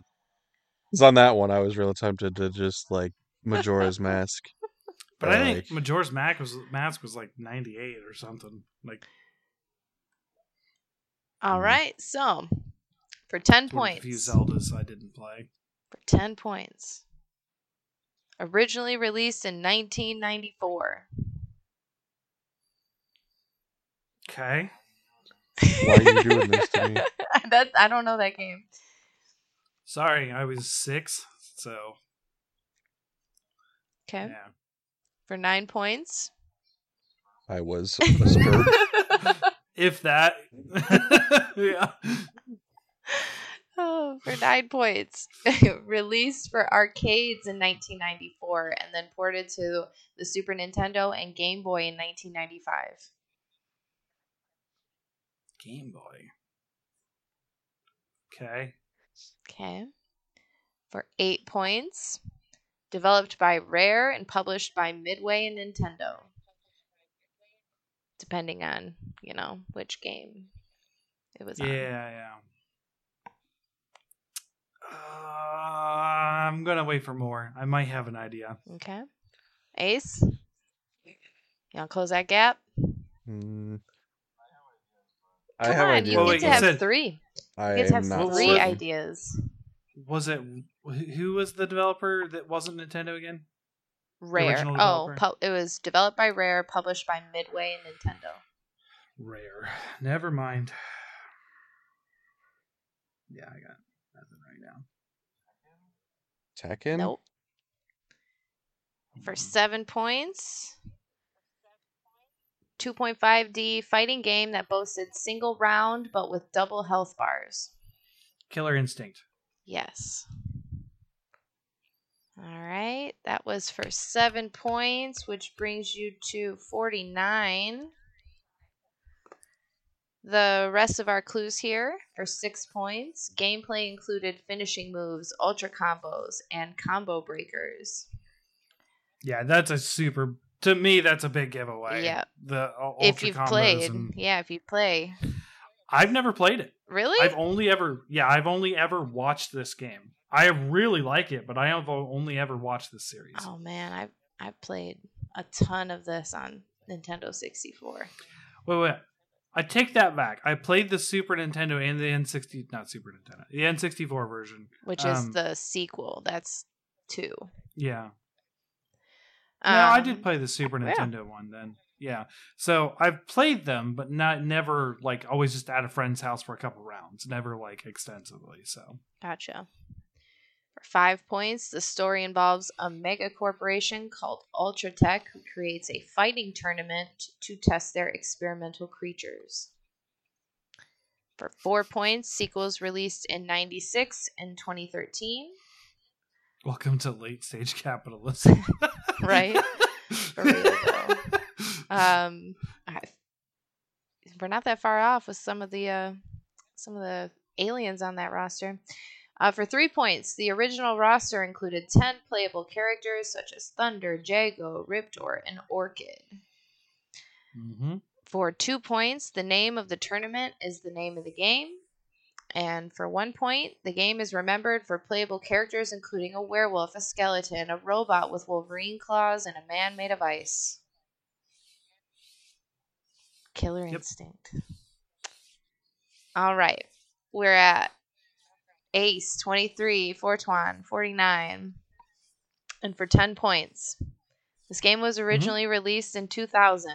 Speaker 3: 'Cause on that one, I was real tempted to just like Majora's Mask.
Speaker 1: But I think
Speaker 3: Like-
Speaker 1: Majora's Mask was mask was like 98 or something. Like
Speaker 2: All
Speaker 3: Mhm.
Speaker 2: So for 10
Speaker 1: one of the few. Zeldas I didn't play.
Speaker 2: for 10 points. Originally released in 1994.
Speaker 1: Okay.
Speaker 3: Why are you doing this to me?
Speaker 2: that, I don't know that game.
Speaker 1: Sorry, I was six, so
Speaker 2: Okay.
Speaker 1: yeah.
Speaker 2: For 9 points.
Speaker 3: I was a spurb.
Speaker 1: If that, yeah.
Speaker 2: oh, for 9 points. Released for arcades in 1994 and then ported to the Super Nintendo and Game Boy in 1995.
Speaker 1: Game Boy. Okay.
Speaker 2: Okay. For 8 points. Developed by Rare and published by Midway and Nintendo. Depending on, you know, which game it was
Speaker 1: Yeah,
Speaker 2: on.
Speaker 1: yeah. Uh, I'm gonna wait for more. I might have an idea.
Speaker 2: Okay. Ace? You want to close that gap?
Speaker 3: Mm. I
Speaker 2: Come
Speaker 3: have
Speaker 2: on,
Speaker 3: ideas.
Speaker 2: you
Speaker 1: Well,
Speaker 2: get to
Speaker 1: you
Speaker 2: have
Speaker 1: said-
Speaker 2: three.
Speaker 3: I
Speaker 2: You get to
Speaker 3: am
Speaker 2: have
Speaker 3: not
Speaker 2: three
Speaker 3: certain.
Speaker 2: ideas.
Speaker 1: Was it who was the developer that wasn't Nintendo again?
Speaker 2: Rare.
Speaker 1: original
Speaker 2: Oh,
Speaker 1: developer?
Speaker 2: pu- it was developed by Rare, published by Midway and Nintendo.
Speaker 1: Rare. Never mind. Yeah, I got nothing right now.
Speaker 3: Tekken.
Speaker 2: Nope. For seven points. 2.5D fighting game that boasted single round but with double health bars.
Speaker 1: Killer Instinct.
Speaker 2: Yes. All right. That was for seven points, which brings you to 49. The rest of our clues here for six points. Gameplay included finishing moves, ultra combos, and combo breakers.
Speaker 1: Yeah, that's a super. To me, that's a big giveaway.
Speaker 2: Yeah.
Speaker 1: The uh,
Speaker 2: if you've played,
Speaker 1: and-
Speaker 2: yeah, if you play.
Speaker 1: I've never played it.
Speaker 2: Really?
Speaker 1: I've only ever, yeah, I've only ever watched this game. I really like it, but I have only ever watched this series.
Speaker 2: Oh man, I've I've played a ton of this on Nintendo 64.
Speaker 1: Wait, wait. I take that back. I played the Super Nintendo and the N60, not Super Nintendo, the N64 version.
Speaker 2: Which is
Speaker 1: Um,
Speaker 2: the sequel. That's two.
Speaker 1: Yeah. No, I
Speaker 2: Um,
Speaker 1: did play the Super
Speaker 2: yeah.
Speaker 1: Nintendo one then. Yeah. So I've played them, but not never like always just at a friend's house for a couple rounds, never like extensively. So
Speaker 2: Gotcha. For five points, the story involves a mega corporation called Ultratech who creates a fighting tournament to test their experimental creatures. For four points, sequels released in 96 and 2013.
Speaker 1: Welcome to late stage capitalism.
Speaker 2: Right? Real. Um, I, we're not that far off with some of the uh, some of the aliens on that roster. Uh, for three points, the original roster included ten playable characters such as Thunder, Jago, Riptor, and Orchid.
Speaker 1: hmm
Speaker 2: For two points, the name of the tournament is the name of the game. And for one point, the game is remembered for playable characters including a werewolf, a skeleton, a robot with Wolverine claws, and a man made of ice. Killer
Speaker 1: Yep.
Speaker 2: Instinct. All right. We're at Ace 23, Fortuan 49. And for 10 points. This game was mm-hmm. originally released in 2000.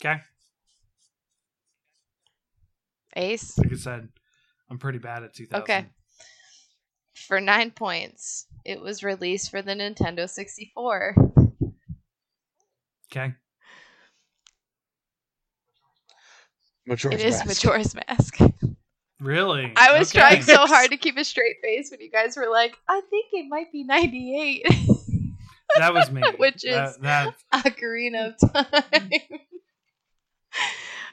Speaker 1: Okay.
Speaker 2: Ace.
Speaker 1: Like I said, I'm pretty bad at 2000.
Speaker 2: Okay. For 9 points. It was released for the Nintendo 64.
Speaker 1: Okay.
Speaker 3: Majora's
Speaker 2: it is
Speaker 3: Mask.
Speaker 2: Majora's Mask.
Speaker 1: Really?
Speaker 2: I was
Speaker 1: Okay.
Speaker 2: trying so hard to keep a straight face when you guys were like, I think it might be 98.
Speaker 1: that was me.
Speaker 2: Which
Speaker 1: That-
Speaker 2: is-
Speaker 1: that,
Speaker 2: Ocarina of Time.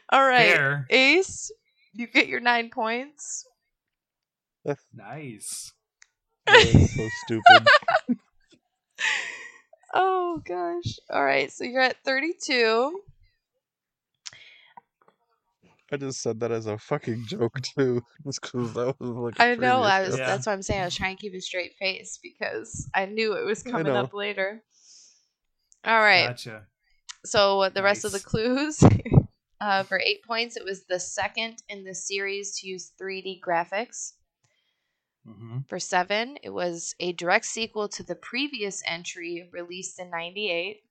Speaker 2: All right.
Speaker 1: fair.
Speaker 2: Ace, you get your nine points.
Speaker 1: Nice.
Speaker 3: That is so stupid.
Speaker 2: Oh gosh. All right, so you're at 32.
Speaker 3: I just said that as a fucking joke too, just because that was like.
Speaker 2: I know. I was.
Speaker 1: Yeah.
Speaker 2: That's why I'm saying I was trying to keep a straight face because I knew it was coming up later. All right.
Speaker 1: Gotcha.
Speaker 2: So the rest of the clues. Uh, for eight points, it was the second in the series to use 3D graphics.
Speaker 1: hmm
Speaker 2: For seven, it was a direct sequel to the previous entry released in '98.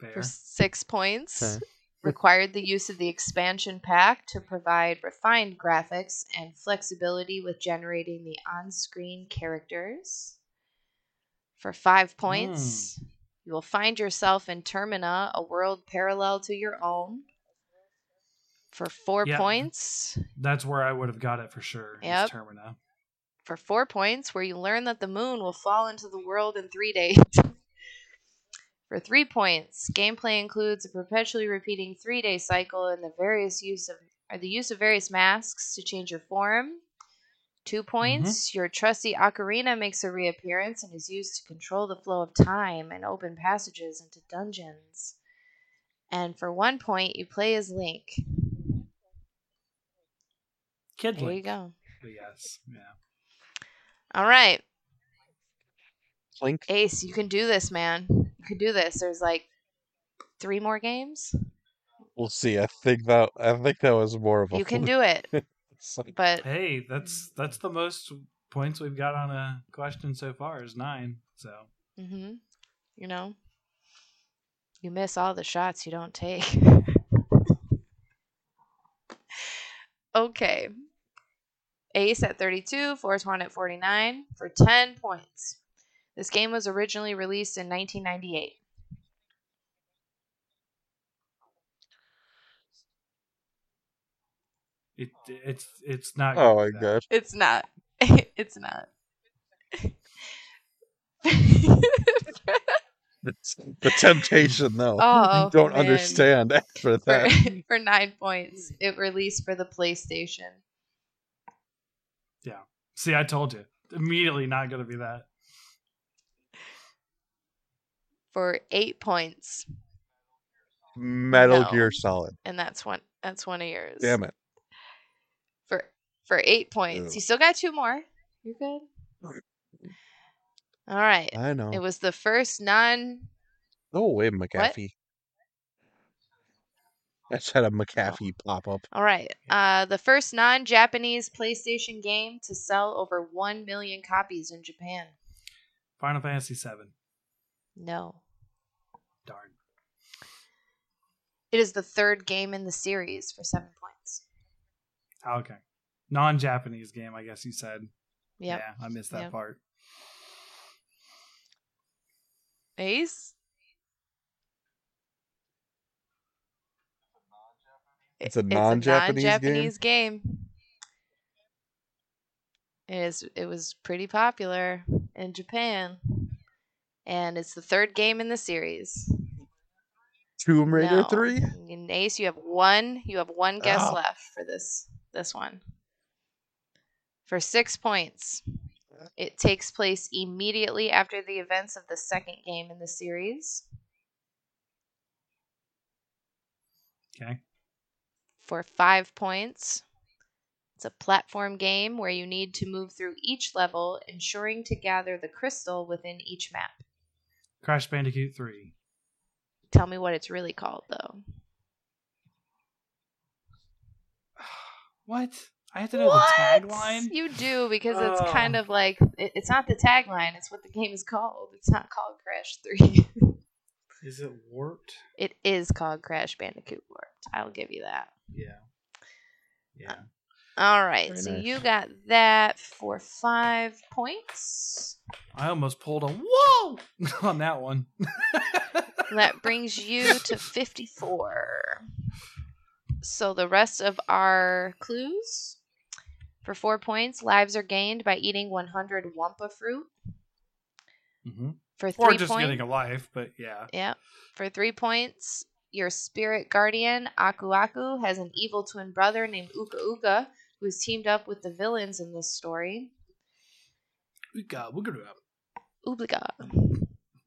Speaker 1: Fair.
Speaker 2: For six points,
Speaker 3: Okay.
Speaker 2: required the use of the expansion pack to provide refined graphics and flexibility with generating the on-screen characters. For five points, you will find yourself in Termina, a world parallel to your own. For four
Speaker 1: Yeah.
Speaker 2: points,
Speaker 1: That's where I would have got it for sure.
Speaker 2: Yep.
Speaker 1: Termina.
Speaker 2: for four points, where you learn that the moon will fall into the world in three days. For three points, gameplay includes a perpetually repeating three-day cycle and the various use of or the use of various masks to change your form. Two mm-hmm. points, your trusty ocarina makes a reappearance and is used to control the flow of time and open passages into dungeons. And for one point, you play as Link.
Speaker 1: Kid
Speaker 2: There you
Speaker 1: Link.
Speaker 2: go.
Speaker 1: Oh, yes. Yeah.
Speaker 2: All right.
Speaker 3: Clink.
Speaker 2: Ace, you can do this, man. You can do this. There's like three more games.
Speaker 3: We'll see. I think that I think that was more of a.
Speaker 2: You can do it.
Speaker 3: fluke.
Speaker 2: But
Speaker 1: Hey, that's that's the most points we've got on a question so far is nine. So
Speaker 2: hmm you know, you miss all the shots you don't take. okay. Ace at 32, Fortuan at 49 for 10 points. This game was originally released in 1998.
Speaker 1: It it's it's not.
Speaker 3: Oh my
Speaker 1: be that.
Speaker 3: god.
Speaker 2: It's not. it's not.
Speaker 3: It's the temptation though.
Speaker 2: Oh,
Speaker 3: you don't
Speaker 2: man.
Speaker 3: understand after
Speaker 2: for,
Speaker 3: that.
Speaker 2: for nine points. It released for the PlayStation. Yeah.
Speaker 1: See, I told you. Immediately not going to be that.
Speaker 2: For eight points,
Speaker 3: Metal
Speaker 2: No.
Speaker 3: Gear Solid.
Speaker 2: and that's one. That's one of yours.
Speaker 3: Damn it.
Speaker 2: For for eight points.
Speaker 3: Ew.
Speaker 2: You still got two more. You're good. All right.
Speaker 3: I know.
Speaker 2: It was the first non.
Speaker 3: Go away, McAfee. I just had a McAfee pop up.
Speaker 2: All right. Uh, the first non-Japanese PlayStation game to sell over one million copies in Japan.
Speaker 1: Final Fantasy VII.
Speaker 2: No.
Speaker 1: Darn.
Speaker 2: It is the third game in the series for seven points.
Speaker 1: Okay. Non-Japanese game, I guess you said.
Speaker 2: Yep.
Speaker 1: Yeah, I missed that
Speaker 2: Yep.
Speaker 1: part.
Speaker 2: Ace.
Speaker 3: It's a non-Japanese game?
Speaker 2: non-Japanese game. It is. It was pretty popular in Japan, and it's the third game in the series.
Speaker 3: Tomb Raider
Speaker 2: No.
Speaker 3: 3?
Speaker 2: In Ace, you have one. You have one guess
Speaker 3: Ah.
Speaker 2: left for this this one. For six points, it takes place immediately after the events of the second game in the series.
Speaker 1: Okay.
Speaker 2: For five points, it's a platform game where you need to move through each level, ensuring to gather the crystal within each map.
Speaker 1: Crash Bandicoot 3.
Speaker 2: Tell me what it's really called, though.
Speaker 1: What? I have to know
Speaker 2: What?
Speaker 1: the tagline?
Speaker 2: You do because it's
Speaker 1: Oh.
Speaker 2: kind of like it, it's not the tagline; it's what the game is called. It's not called Crash Three.
Speaker 1: Is it warped?
Speaker 2: it is called Crash Bandicoot Warped. I'll give you that.
Speaker 1: Yeah. Yeah.
Speaker 2: Uh, All right,
Speaker 3: Very
Speaker 2: so
Speaker 3: nice.
Speaker 2: you got that for five points.
Speaker 1: I almost pulled a whoa on that one.
Speaker 2: That brings you to fifty-four. So the rest of our clues for four points: lives are gained by eating one hundred Wumpa fruit.
Speaker 1: hmm
Speaker 2: For three
Speaker 1: Or just
Speaker 2: points,
Speaker 1: getting a life, but yeah.
Speaker 2: Yeah. For three points, your spirit guardian, Aku Aku, has an evil twin brother named Uka Uka, who is teamed up with the villains in this story.
Speaker 1: We got we're gonna
Speaker 2: Obliga.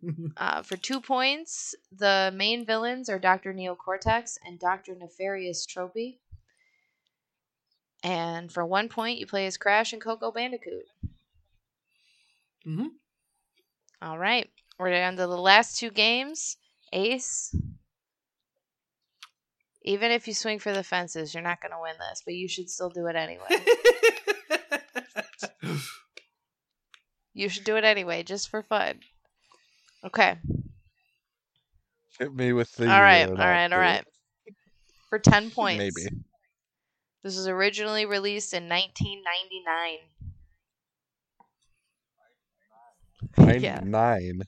Speaker 2: Uh, for two points, the main villains are Dr. Neo Cortex and Dr. Nefarious Tropy. And for one point, you play as Crash and Coco Bandicoot.
Speaker 1: Mhm.
Speaker 2: All right. We're down to the last two games. Ace. Even if you swing for the fences, you're not going to win this, but you should still do it anyway. you should do it anyway, just for fun. Okay.
Speaker 3: Hit me with the.
Speaker 2: all right. All right.
Speaker 3: not
Speaker 2: All
Speaker 3: the-
Speaker 2: right. For 10 points.
Speaker 3: Maybe.
Speaker 2: This was originally released in 1999. Yeah.
Speaker 3: 99.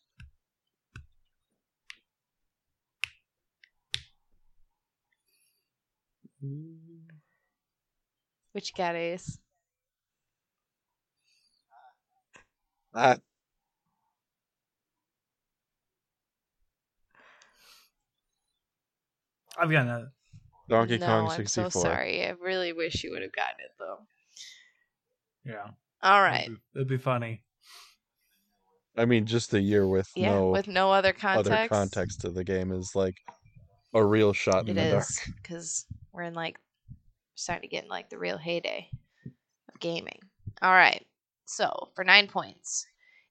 Speaker 2: Which got Ace?
Speaker 3: Ah,
Speaker 1: I've got a
Speaker 3: Donkey
Speaker 2: no,
Speaker 3: Kong
Speaker 2: I'm so sorry. I really wish you would have gotten it, though.
Speaker 1: yeah.
Speaker 2: All right.
Speaker 1: It'd be, it'd be funny.
Speaker 3: I mean, just the year with
Speaker 2: Yeah,
Speaker 3: no
Speaker 2: with no other context.
Speaker 3: other context to the game is like a real shot in
Speaker 2: It
Speaker 3: the dark.
Speaker 2: because we're in like starting to get in like the real heyday of gaming. All right, so for nine points,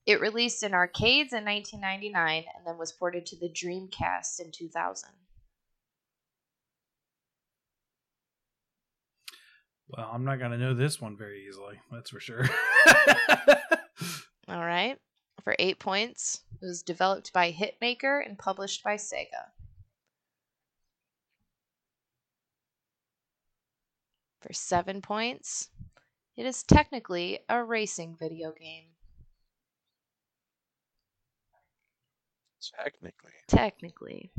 Speaker 2: it released in arcades in 1999 and then was ported to the Dreamcast in 2000.
Speaker 1: Well, I'm not gonna know this one very easily. That's for sure.
Speaker 2: All right, for eight points, it was developed by Hitmaker and published by Sega. For seven points, it is technically a racing video game.
Speaker 3: Technically.
Speaker 2: Technically.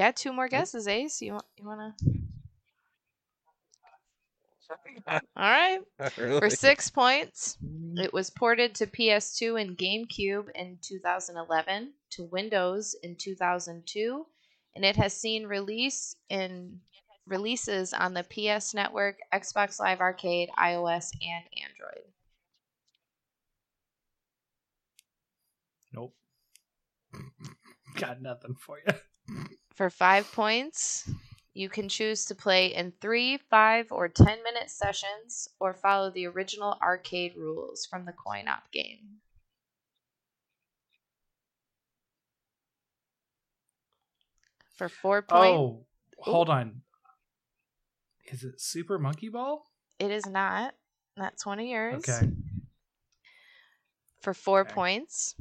Speaker 2: Yeah, two more guesses, Ace. You want you wanna Alright.
Speaker 3: really?
Speaker 2: For six points, mm-hmm. it was ported to PS2 and GameCube in 2011, to Windows in 2002, and it has seen release in releases on the PS Network, Xbox Live Arcade, iOS, and Android.
Speaker 1: nope. got nothing for you.
Speaker 2: For five points, You can choose to play in three, five, or ten minute sessions, or follow the original arcade rules from the coin op game. For four points,
Speaker 1: Oh, hold on. Is it Super Monkey Ball?
Speaker 2: it is not. That's one of yours.
Speaker 1: Okay.
Speaker 2: For four
Speaker 1: Okay.
Speaker 2: points,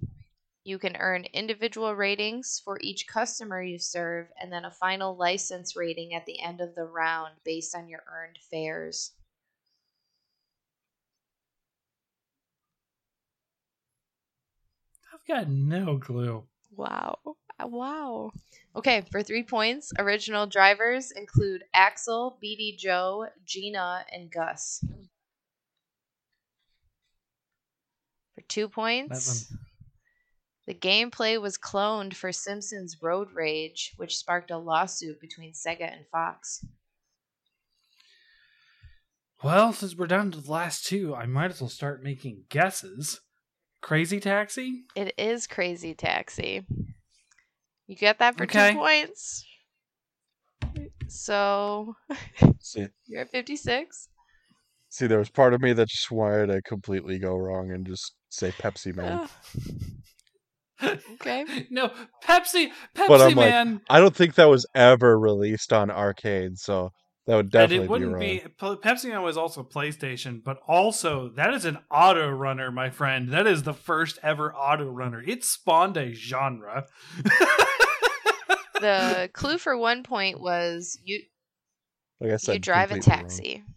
Speaker 2: you can earn individual ratings for each customer you serve, and then a final license rating at the end of the round based on your earned fares.
Speaker 1: I've got no clue.
Speaker 2: Wow. Uh, Wow. Okay, for three points, original drivers include Axel, BD Joe, Gina, and Gus. For two points, the gameplay was cloned for Simpsons Road Rage, which sparked a lawsuit between Sega and Fox.
Speaker 1: Well, since we're down to the last two, I might as well start making guesses. Crazy Taxi?
Speaker 2: It is Crazy Taxi. You get that for
Speaker 1: Okay.
Speaker 2: two points. So
Speaker 3: See,
Speaker 2: you're at 56.
Speaker 3: see, there was part of me that just wanted to completely go wrong and just say Pepsi Man.
Speaker 2: Ugh, okay.
Speaker 1: no, Pepsi, Pepsi
Speaker 3: But I'm like,
Speaker 1: Man.
Speaker 3: I don't think that was ever released on arcade, so that would
Speaker 1: and
Speaker 3: definitely
Speaker 1: it wouldn't
Speaker 3: be
Speaker 1: be,
Speaker 3: wrong.
Speaker 1: Pe- Pepsi Man was also PlayStation, but also that is an auto runner, my friend. That is the first ever auto runner. It spawned a genre.
Speaker 2: The clue for one point was you
Speaker 3: Like I said,
Speaker 2: you drive a
Speaker 3: taxi. wrong.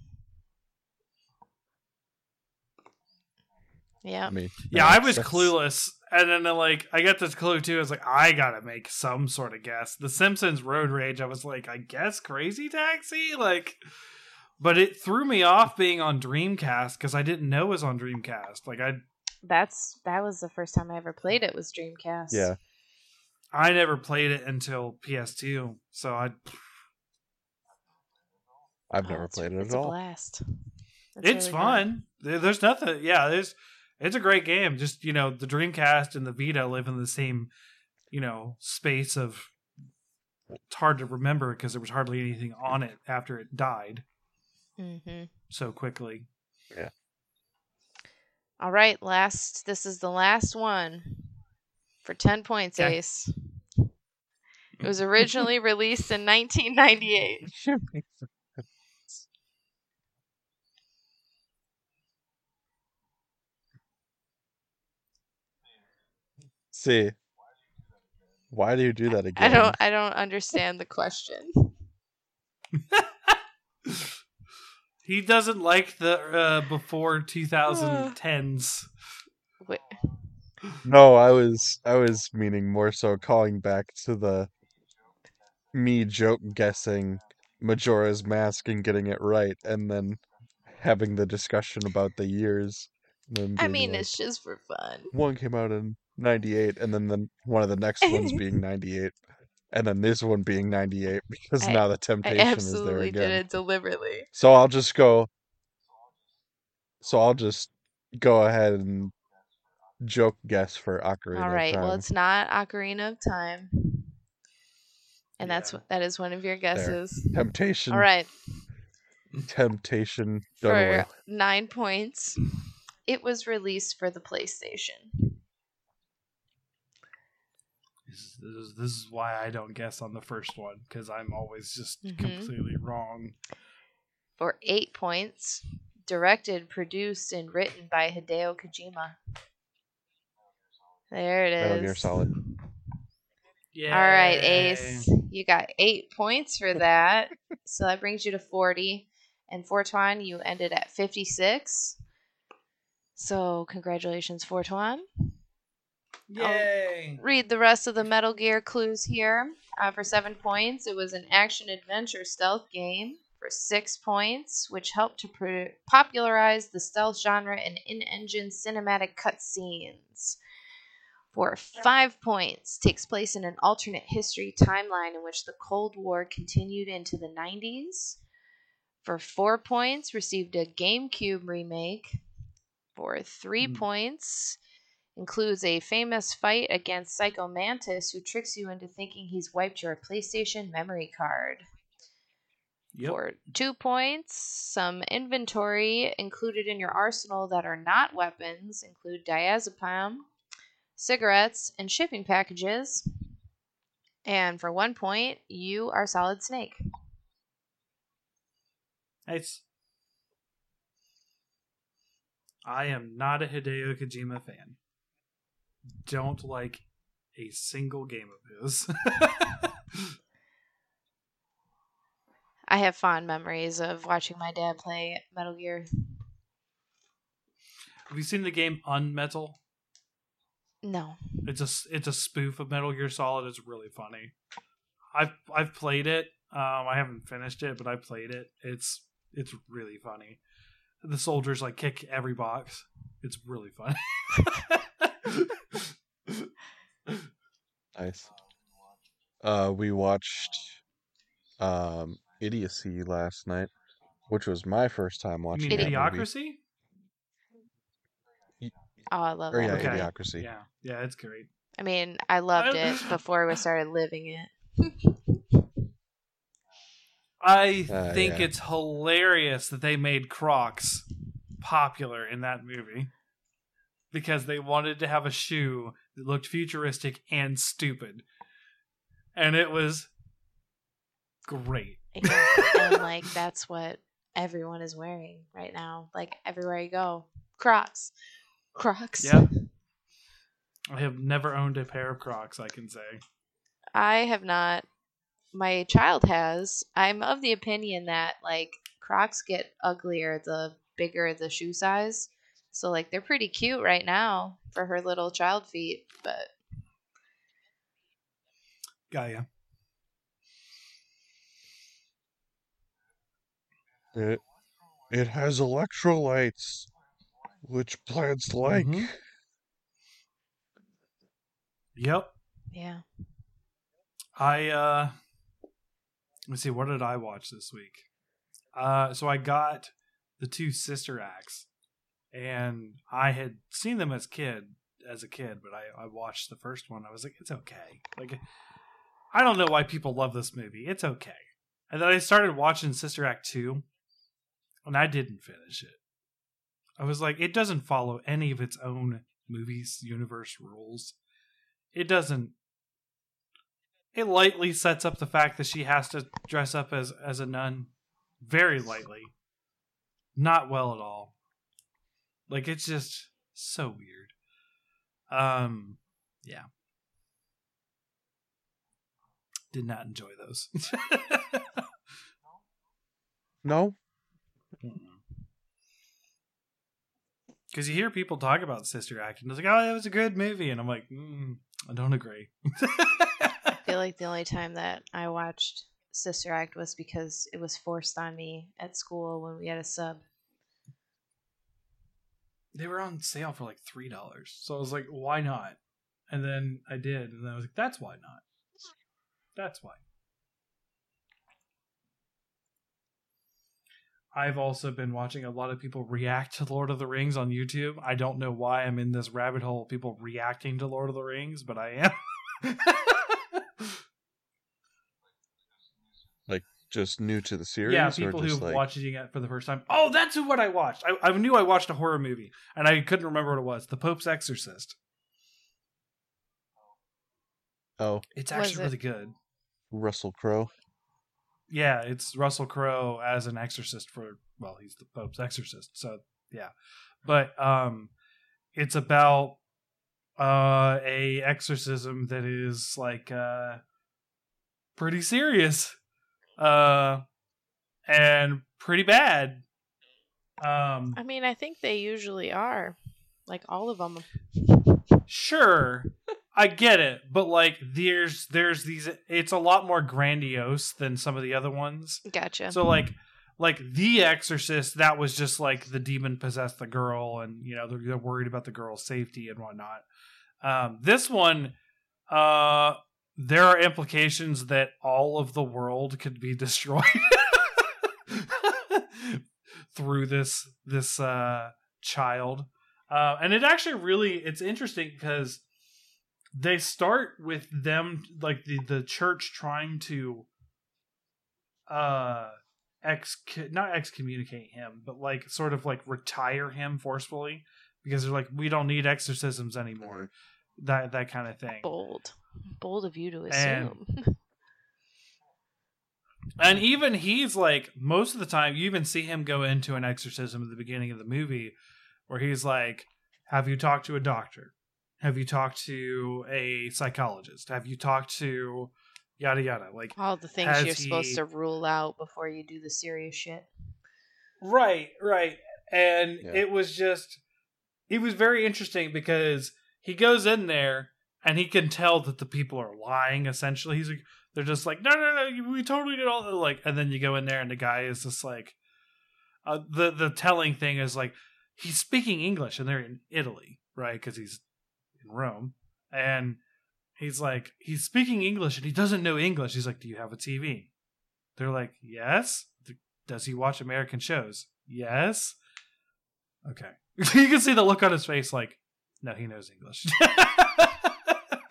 Speaker 2: Yeah.
Speaker 3: I mean,
Speaker 1: Yeah, I was
Speaker 3: that's-
Speaker 1: clueless, and then uh, like I got this clue too. I was like, I gotta make some sort of guess. The Simpsons Road Rage. I was like, I guess Crazy Taxi, like, but it threw me off being on Dreamcast because I didn't know it was on Dreamcast. Like I,
Speaker 2: That's that was the first time I ever played it was Dreamcast.
Speaker 3: Yeah,
Speaker 1: I never played it until PS2, so I.
Speaker 3: I've
Speaker 2: Oh,
Speaker 3: never
Speaker 2: it's-
Speaker 3: played it
Speaker 2: it's
Speaker 3: at
Speaker 2: a
Speaker 3: all.
Speaker 2: blast.
Speaker 1: It's
Speaker 2: really
Speaker 1: fun. There- There's nothing. Yeah, there's. It's a great game. Just you know, the Dreamcast and the Vita live in the same, you know, space of. It's hard to remember because there was hardly anything on it after it died
Speaker 2: Mhm.
Speaker 1: so quickly. Yeah.
Speaker 2: All right, last this is the last one for 10 points,
Speaker 1: Okay.
Speaker 2: Ace. It was originally released in 1998.
Speaker 3: See, why do you do that again?
Speaker 2: I don't I don't understand the question.
Speaker 1: He doesn't like the uh, before 2010s.
Speaker 2: Wait,
Speaker 3: No, I was I was meaning more so calling back to the me joke guessing Majora's Mask and getting it right, and then having the discussion about the years.
Speaker 2: I mean
Speaker 3: like,
Speaker 2: it's just for fun.
Speaker 3: one came out in '98, and then the, one of the next ones being '98, and then this one being '98 because
Speaker 2: I-
Speaker 3: now the temptation is there
Speaker 2: absolutely
Speaker 3: again.
Speaker 2: did it deliberately.
Speaker 3: So I'll just go. So I'll just go ahead and joke guess for Ocarina
Speaker 2: All right. Well, it's not Ocarina of Time. And that's
Speaker 1: Yeah.
Speaker 2: wh- that is one of your guesses.
Speaker 3: Temptation.
Speaker 2: All right.
Speaker 3: Temptation.
Speaker 2: For
Speaker 3: away.
Speaker 2: 9 points. It was released for the PlayStation.
Speaker 1: This is, this is why I don't guess on the first one because I'm always just
Speaker 2: Mhm.
Speaker 1: completely wrong.
Speaker 2: For 8 points. Directed, produced, and written by Hideo Kojima. There it is.
Speaker 3: Metal Gear Solid.
Speaker 1: Yeah.
Speaker 2: All right, Ace. You got eight points for that. so that brings you to 40. And Fortuan, you ended at 56. So congratulations, Fortuan.
Speaker 1: Yay!
Speaker 2: Read the rest of the Metal Gear clues here. Uh, for seven points, it was an action adventure stealth game. For six points, which helped to pro- popularize the stealth genre and in engine cinematic cutscenes. For five points, takes place in an alternate history timeline in which the Cold War continued into the 90s. For four points, received a GameCube remake. For three
Speaker 1: Hmm.
Speaker 2: points, includes a famous fight against Psycho Mantis, who tricks you into thinking he's wiped your PlayStation memory card.
Speaker 1: Yep.
Speaker 2: For two points, some inventory included in your arsenal that are not weapons include diazepam, cigarettes, and shipping packages. And for one point, you are Solid Snake.
Speaker 1: Nice. I am not a Hideo Kojima fan. Don't like a single game of his.
Speaker 2: I have fond memories of watching my dad play Metal Gear.
Speaker 1: Have you seen the game Unmetal?
Speaker 2: No.
Speaker 1: It's a it's a spoof of Metal Gear Solid. It's really funny. I've I've played it. Um, I haven't finished it, but I played it. It's it's really funny. The soldiers like kick every box. It's really funny.
Speaker 3: Nice. Uh, we watched um, Idiocy last night, which was my first time
Speaker 1: you
Speaker 3: watching
Speaker 1: mean
Speaker 3: that movie.
Speaker 2: Oh, I love
Speaker 3: Or
Speaker 2: that.
Speaker 3: yeah.
Speaker 1: Okay.
Speaker 3: Idiocracy.
Speaker 1: Yeah, yeah, it's great.
Speaker 2: I mean, I loved it before we started living it.
Speaker 1: I
Speaker 3: Uh,
Speaker 1: think
Speaker 3: yeah.
Speaker 1: it's hilarious that they made Crocs popular in that movie because they wanted to have a shoe that looked futuristic and stupid. And it was great.
Speaker 2: Yeah, and like that's what everyone is wearing right now. Like everywhere you go, Crocs, Crocs.
Speaker 1: Yep. I have never owned a pair of Crocs, I can say.
Speaker 2: I have not. My child has. I'm of the opinion that like Crocs get uglier the bigger the shoe size. So like they're pretty cute right now for her little child feet, but
Speaker 1: Gaia.
Speaker 3: It it has electrolytes, which plants like.
Speaker 1: Mhm. Yep.
Speaker 2: yeah.
Speaker 1: I uh let's see, what did I watch this week? Uh so I got the two sister acts and I had seen them as kid as a kid, but I, I watched the first one. I was like, it's okay. Like I don't know why people love this movie. It's okay. And then I started watching Sister Act 2 and I didn't finish it. I was like, it doesn't follow any of its own movies universe rules. It doesn't it lightly sets up the fact that she has to dress up as as a nun very lightly not well at all like it's just so weird. Um yeah. Did not enjoy those.
Speaker 3: No,
Speaker 1: because you hear people talk about sister act and it's like oh that was a good movie and i'm like mm, i don't agree.
Speaker 2: I feel like the only time that I watched Sister Act was because it was forced on me at school when we had a sub.
Speaker 1: They were on sale for like three dollars. So I was like, why not? And then I did, and I was like, that's why not. That's why. I've also been watching a lot of people react to Lord of the Rings on YouTube. I don't know why I'm in this rabbit hole of people reacting to Lord of the Rings, but I am.
Speaker 3: just new to the series.
Speaker 1: yeah,
Speaker 3: or
Speaker 1: people
Speaker 3: just
Speaker 1: who
Speaker 3: like,
Speaker 1: watching it for the first time. Oh, that's what I watched. I, I knew I watched a horror movie, and I couldn't remember what it was. The Pope's Exorcist.
Speaker 3: Oh,
Speaker 1: It's actually
Speaker 2: it-
Speaker 1: really good.
Speaker 3: Russell Crowe.
Speaker 1: Yeah, it's Russell Crowe as an exorcist for well, he's the Pope's exorcist. So yeah, but um, it's about uh a exorcism that is like uh pretty serious, uh, and pretty bad. Um,
Speaker 2: I mean, I think they usually are. Like all of them.
Speaker 1: sure i get it but like there's there's these it's a lot more grandiose than some of the other ones
Speaker 2: Gotcha.
Speaker 1: so like like the exorcist that was just like the demon possessed the girl and you know they're, they're worried about the girl's safety and whatnot um this one uh there are implications that all of the world could be destroyed through this this uh child uh, and it actually really it's interesting because they start with them like the the church trying to uh ex not excommunicate him, but like sort of like retire him forcefully because they're like we don't need exorcisms anymore. That that kind of thing.
Speaker 2: Bold. Bold of you to assume.
Speaker 1: And even he's like most of the time you even see him go into an exorcism at the beginning of the movie where he's like have you talked to a doctor? Have you talked to a psychologist? Have you talked to yada yada? Like
Speaker 2: All the things you're supposed to rule out before you do the serious shit.
Speaker 1: Right, right. And
Speaker 3: Yeah.
Speaker 1: it was just it was very interesting because he goes in there and he can tell that the people are lying essentially. He's like they're just like, No, no, no, we totally did all that like and then you go in there and the guy is just like uh, the the telling thing is like he's speaking English and they're in Italy, right? Because he's in Rome. And he's like, he's speaking English and he doesn't know English. He's like, Do you have a TV? They're like, Yes. Does he watch American shows? Yes. Okay. you can see the look on his face like, no, he knows English.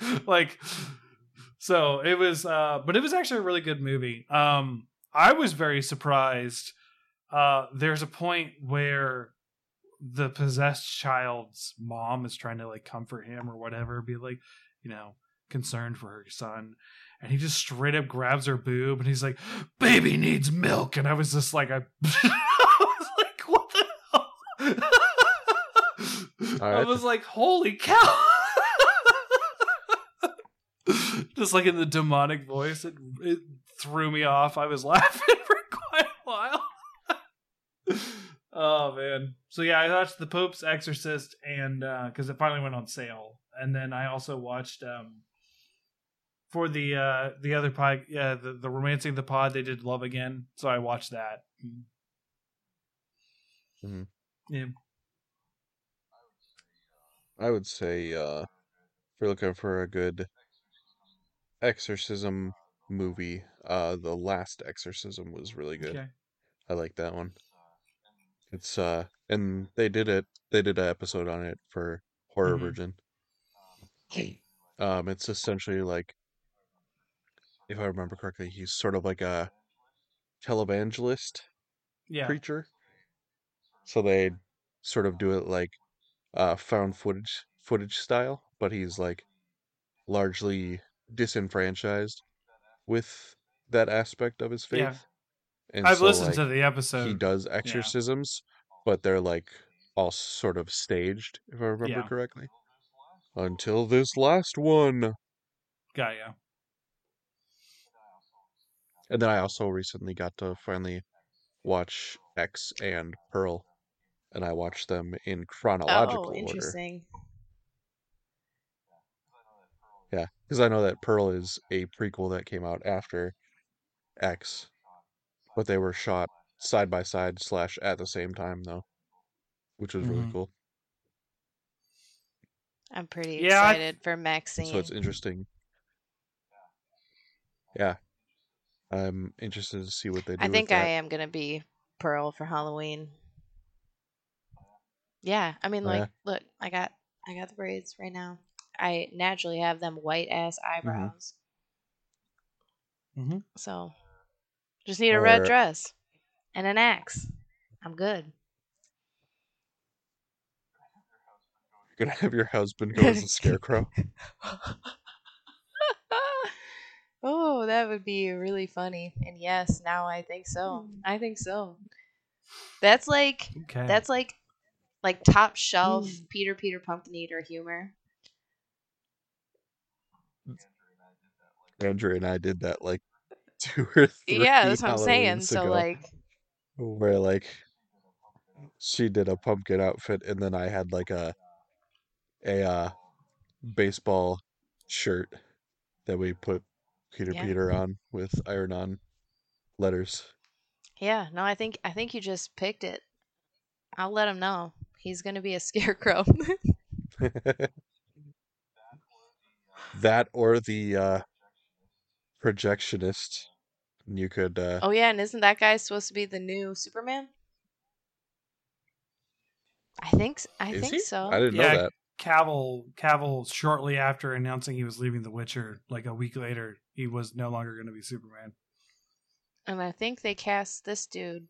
Speaker 1: like so it was uh but it was actually a really good movie. Um I was very surprised. Uh there's a point where the possessed child's mom is trying to like comfort him or whatever, be like, you know, concerned for her son. And he just straight up grabs her boob and he's like, baby needs milk. And I was just like, I, I was like, what the hell? I was like, holy cow. Just like in the demonic voice, it, it threw me off. I was laughing for quite a while. oh man. So yeah, I watched The Pope's Exorcist and uh because it finally went on sale. And then I also watched um for the uh the other pod yeah, the, the romancing the pod, they did Love Again. So I watched that.
Speaker 3: Mhm.
Speaker 1: Yeah.
Speaker 3: I would say uh, if you're looking for a good exorcism movie, uh, The Last Exorcism was really good.
Speaker 1: Okay.
Speaker 3: I like that one. It's uh, and they did it. They did an episode on it for Horror
Speaker 1: Mhm.
Speaker 3: Virgin. Um, it's essentially like, if I remember correctly, he's sort of like a televangelist
Speaker 1: Yeah.
Speaker 3: creature. So they sort of do it like uh found footage footage style, but he's like largely disenfranchised with that aspect of his faith.
Speaker 1: Yeah.
Speaker 3: And
Speaker 1: I've
Speaker 3: so,
Speaker 1: listened
Speaker 3: like,
Speaker 1: to the episode.
Speaker 3: he does exorcisms, but they're like all sort of staged, if I remember
Speaker 1: Yeah.
Speaker 3: correctly. Until this last one.
Speaker 1: Got ya.
Speaker 3: And then I also recently got to finally watch X and Pearl. And I watched them in oh, chronological
Speaker 2: oh,
Speaker 3: order.
Speaker 2: Interesting.
Speaker 3: Yeah, because I know that Pearl is a prequel that came out after X, but they were shot side by side slash at the same time though, which was really
Speaker 1: Mhm.
Speaker 3: cool.
Speaker 2: I'm pretty
Speaker 1: Yeah, I-
Speaker 2: excited for Maxine.
Speaker 3: So it's interesting. Yeah, I'm interested to see what they do.
Speaker 2: I
Speaker 3: with
Speaker 2: think
Speaker 3: that.
Speaker 2: I am gonna be Pearl for Halloween. Yeah, I mean,
Speaker 3: Oh,
Speaker 2: like,
Speaker 3: yeah?
Speaker 2: look, I got, I got the braids right now. I naturally have them white ass eyebrows.
Speaker 1: Mhm.
Speaker 2: So, just need a red dress and an axe. I'm good.
Speaker 3: You're gonna have your husband go as a scarecrow.
Speaker 2: oh, that would be really funny. And yes, now I think so.
Speaker 1: Hmm.
Speaker 2: I think so. That's like
Speaker 1: Okay.
Speaker 2: that's like like top shelf
Speaker 1: Mm.
Speaker 2: Peter Peter Pumpkin Eater humor.
Speaker 3: Andrew and I did that like two or three.
Speaker 2: Yeah, that's what I'm saying.
Speaker 3: Halloweens
Speaker 2: So
Speaker 3: ago,
Speaker 2: like
Speaker 3: where like she did a pumpkin outfit and then I had like a a uh, baseball shirt that we put Peter
Speaker 2: Yeah.
Speaker 3: Peter on with iron on letters.
Speaker 2: yeah, no, I think I think you just picked it. I'll let him know. He's gonna be a scarecrow.
Speaker 3: that or the uh projectionist. And You could uh
Speaker 2: oh yeah, and isn't that guy supposed to be the new Superman? I think s- I
Speaker 3: is
Speaker 2: think
Speaker 3: he?
Speaker 2: so.
Speaker 3: I didn't
Speaker 1: Yeah.
Speaker 3: know that.
Speaker 1: Cavill Cavill shortly after announcing he was leaving The Witcher, like a week later, he was no longer going to be Superman.
Speaker 2: And I think they cast this dude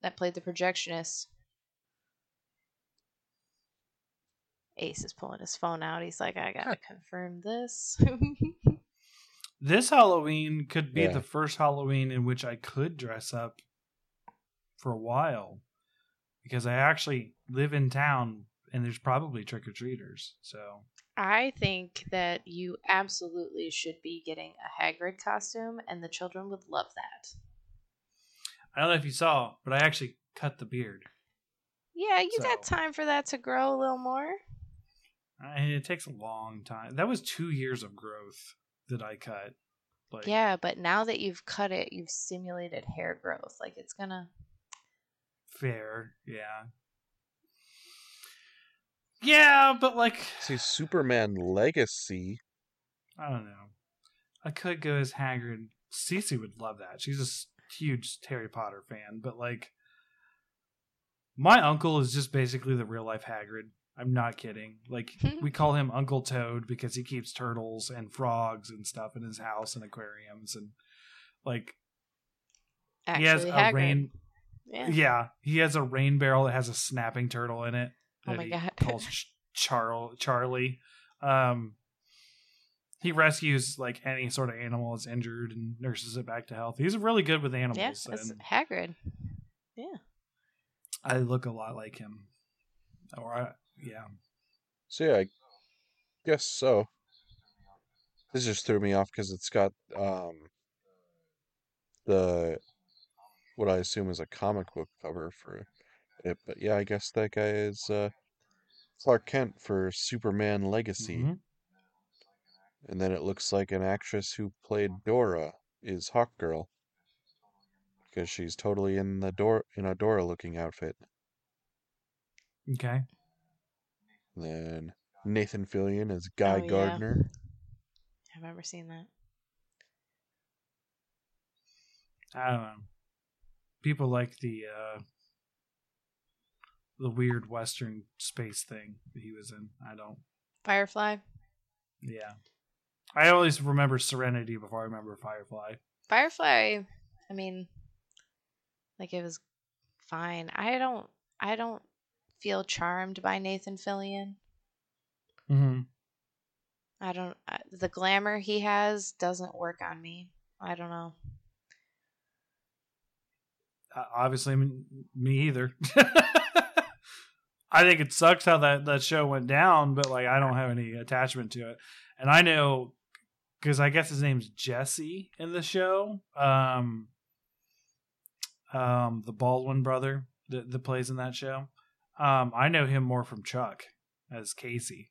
Speaker 2: that played the projectionist. Ace is pulling his phone out. He's like, I gotta confirm this.
Speaker 1: This Halloween could be
Speaker 3: Yeah.
Speaker 1: the first Halloween in which I could dress up for a while because I actually live in town and there's probably trick or treaters. So
Speaker 2: I think that you absolutely should be getting a Hagrid costume, and the children would love that.
Speaker 1: I don't know if you saw, but I actually cut the beard.
Speaker 2: Yeah, you got time for that to grow a little more.
Speaker 1: And it takes a long time. That was two years of growth that I cut. Like,
Speaker 2: Yeah, but now that you've cut it, you've simulated hair growth. Like it's gonna.
Speaker 1: fair. Yeah. Yeah, but like,
Speaker 3: See, Superman Legacy.
Speaker 1: I don't know. I could go as Hagrid. Cece would love that. She's a huge Harry Potter fan, but like, my uncle is just basically the real life Hagrid. I'm not kidding. Like, we call him Uncle Toad because he keeps turtles and frogs and stuff in his house and aquariums and like
Speaker 2: Actually,
Speaker 1: he has a
Speaker 2: Hagrid.
Speaker 1: rain.
Speaker 2: Yeah.
Speaker 1: Yeah, he has a rain barrel that has a snapping turtle in it.
Speaker 2: Oh my
Speaker 1: he
Speaker 2: God.
Speaker 1: calls Ch- Charl Charlie. Um, he rescues like any sort of animal that's injured and nurses it back to health. He's really good with
Speaker 2: Yeah,
Speaker 1: animals,
Speaker 2: it's
Speaker 1: and
Speaker 2: Hagrid. Yeah.
Speaker 1: I look a lot like him. Or I, yeah,
Speaker 3: So yeah, I guess so. This just threw me off because it's got um the what I assume is a comic book cover for it. But yeah, I guess that guy is uh, Clark Kent for Superman Legacy.
Speaker 1: Mhm.
Speaker 3: And then it looks like an actress who played Dora is Hawkgirl. Because she's totally in the Dora in a Dora looking outfit.
Speaker 1: okay.
Speaker 3: Then Nathan Fillion as Guy
Speaker 2: Oh, yeah.
Speaker 3: Gardner.
Speaker 2: I remember seeing that.
Speaker 1: I don't know. People like the uh the weird Western space thing that he was in. I don't.
Speaker 2: Firefly.
Speaker 1: Yeah, I always remember Serenity before I remember Firefly.
Speaker 2: Firefly. I mean, like it was fine. I don't. I don't feel charmed by Nathan Fillion.
Speaker 1: Mm-hmm.
Speaker 2: I don't. The glamour he has doesn't work on me. I don't know.
Speaker 1: Uh, obviously, me either. I think it sucks how that that show went down, but like I don't have any attachment to it, and I know because I guess his name's Jesse in the show. Um, um, the Baldwin brother that, that plays in that show. Um, I know him more from Chuck as Casey,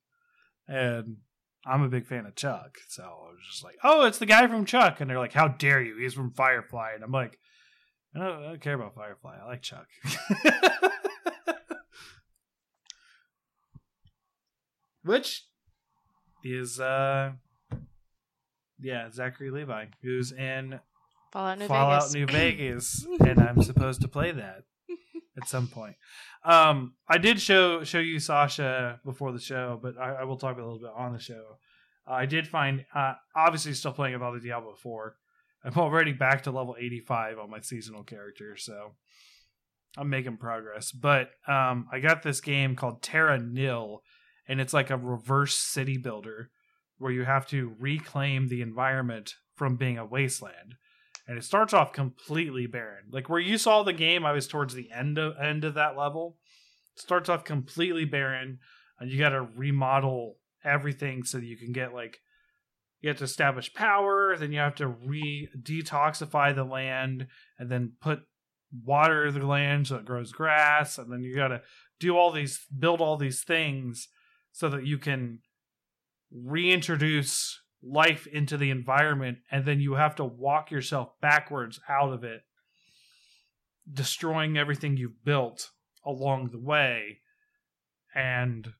Speaker 1: and I'm a big fan of Chuck. So I was just like, "Oh, it's the guy from Chuck," and they're like, "How dare you? He's from Firefly," and I'm like. I don't, I don't care about Firefly. I like Chuck. Which is uh yeah, Zachary Levi, who's in
Speaker 2: Fallout New
Speaker 1: Fallout
Speaker 2: Vegas.
Speaker 1: New Vegas, and I'm supposed to play that at some point. Um, I did show show you Sasha before the show, but I, I will talk a little bit on the show. I did find, uh, obviously, still playing about the Diablo Four. I'm already back to level 85 on my seasonal character, so I'm making progress. But um, I got this game called Terra Nil, and it's like a reverse city builder where you have to reclaim the environment from being a wasteland and it starts off completely barren. Like where you saw the game, I was towards the end of end of that level. It starts off completely barren, and you got to remodel everything so that you can get like you have to establish power, then you have to re detoxify the land, and then put water the land so it grows grass, and then you got to do all these build all these things so that you can reintroduce life into the environment and then you have to walk yourself backwards out of it destroying everything you've built along the way and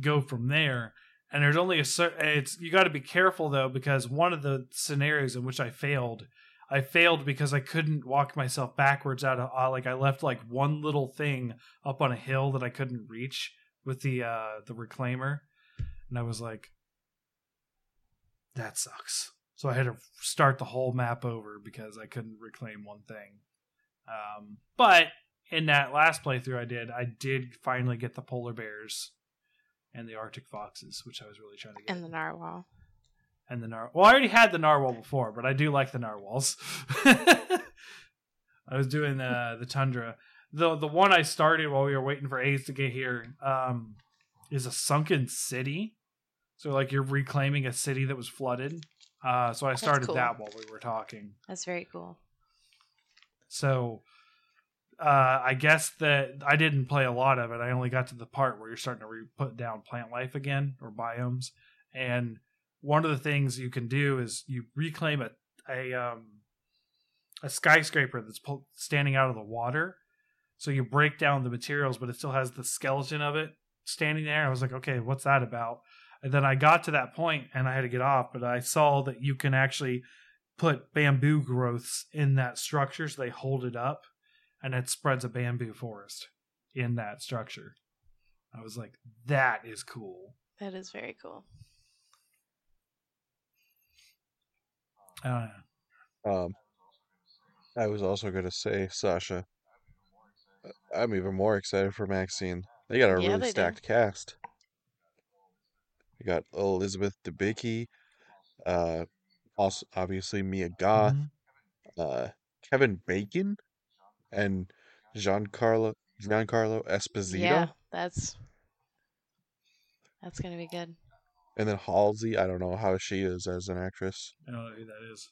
Speaker 1: go from there. And there's only a certain it's you got to be careful though because one of the scenarios in which i failed i failed because i couldn't walk myself backwards out of uh, like i left like one little thing up on a hill that i couldn't reach with the uh the reclaimer. And i was like that sucks So I had to start the whole map over because I couldn't reclaim one thing. Um, but in that last playthrough I did, I did finally get the polar bears and the Arctic foxes, which I was really trying to get.
Speaker 2: And the narwhal.
Speaker 1: and the nar. Well, I already had the narwhal before, but I do like the narwhals. I was doing the the tundra. The the one I started while we were waiting for A's to get here um, is a sunken city. So like you're reclaiming a city that was flooded. Uh, so I started
Speaker 2: cool.
Speaker 1: that while we were talking.
Speaker 2: That's very cool.
Speaker 1: So uh, I guess that I didn't play a lot of it. I only got to the part where you're starting to re- put down plant life again or biomes. And one of the things you can do is you reclaim a a um, a skyscraper that's pull- standing out of the water. So you break down the materials, but it still has the skeleton of it standing there. I was like, okay, what's that about? And then I got to that point and I had to get off, but I saw that you can actually put bamboo growths in that structure so they hold it up and it spreads a bamboo forest in that structure. I was like, that is cool.
Speaker 2: That is very cool.
Speaker 1: I.
Speaker 3: Um, I was also going to say, Sasha, uh, I'm even more excited for Maxine. They got a
Speaker 2: Yeah,
Speaker 3: really
Speaker 2: they do.
Speaker 3: stacked cast. You got Elizabeth Debicki, uh, also obviously Mia Goth,
Speaker 1: Mhm.
Speaker 3: uh, Kevin Bacon, and Giancarlo Giancarlo Esposito,
Speaker 2: Yeah, that's that's gonna be good.
Speaker 3: and then Halsey. I don't know how she is as an actress.
Speaker 1: I don't know who that is.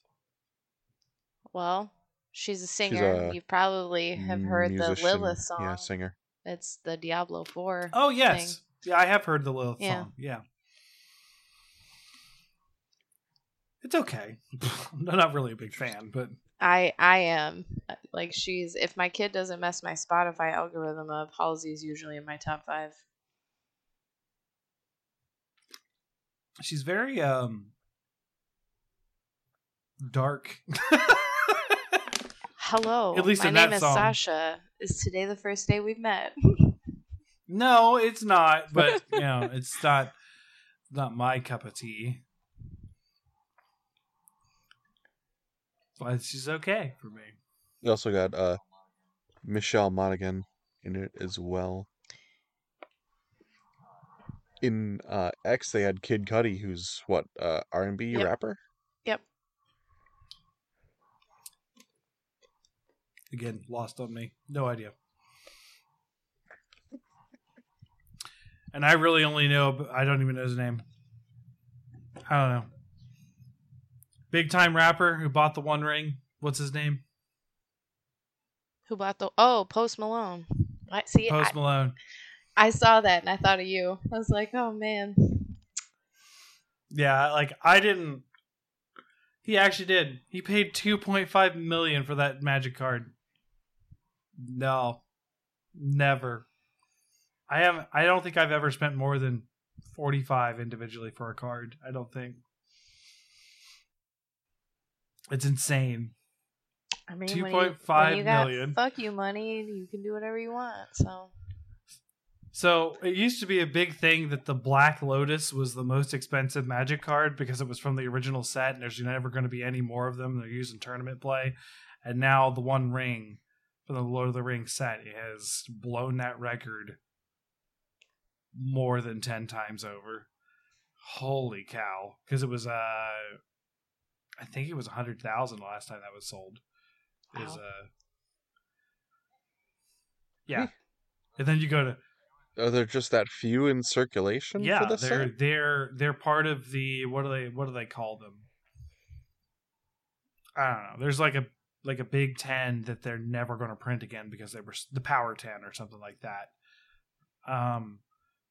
Speaker 2: Well, she's a singer.
Speaker 3: a
Speaker 2: you probably have heard the Lilith song.
Speaker 3: Yeah, singer.
Speaker 2: It's the Diablo Four.
Speaker 1: Oh yes, yeah, I have heard the Lilith
Speaker 2: Yeah.
Speaker 1: song. Yeah, it's okay. I'm not really a big fan, but
Speaker 2: I I am like she's. If my kid doesn't mess my Spotify algorithm up, Halsey's usually in my top five.
Speaker 1: she's very um dark.
Speaker 2: Hello,
Speaker 1: At least
Speaker 2: my
Speaker 1: in
Speaker 2: name
Speaker 1: that
Speaker 2: is
Speaker 1: song.
Speaker 2: Sasha. Is today the first day we've met?
Speaker 1: no, it's not. But you know, it's not not my cup of tea. But she's okay for me.
Speaker 3: You also got uh, Michelle Monaghan in it as well. In uh, X, they had Kid Cudi, who's what uh, R and B
Speaker 2: Yep.
Speaker 3: rapper.
Speaker 2: Yep.
Speaker 1: Again, lost on me. No idea. And I really only know, I don't even know his name. I don't know. Big time rapper who bought the One Ring. What's his name?
Speaker 2: Who bought the? Oh, Post Malone. I see. I,
Speaker 1: Post Malone.
Speaker 2: I saw that and I thought of you. I was like, oh man.
Speaker 1: Yeah, like I didn't. He actually did. He paid two point five million for that magic card. No, never. I haven't. I don't think I've ever spent more than forty five individually for a card. I don't think. It's insane.
Speaker 2: I mean, you,
Speaker 1: 2.5
Speaker 2: when you got fuck you money, you can do whatever you want. So
Speaker 1: So it used to be a big thing that the Black Lotus was the most expensive Magic card because it was from the original set, and there's never going to be any more of them. They're used in tournament play, and now the One Ring from the Lord of the Rings set has blown that record more than ten times over. Holy cow! Because it was, uh, I think it was a hundred thousand the last time that was sold. It was,
Speaker 2: Wow.
Speaker 1: uh, yeah, and then you go to
Speaker 3: Are there just that few in circulation
Speaker 1: yeah,
Speaker 3: for this
Speaker 1: they're
Speaker 3: set?
Speaker 1: they're they're part of the what do they what do they call them? I don't know. There's like a like a Big Ten that they're never going to print again because they were the Power Ten or something like that. Um,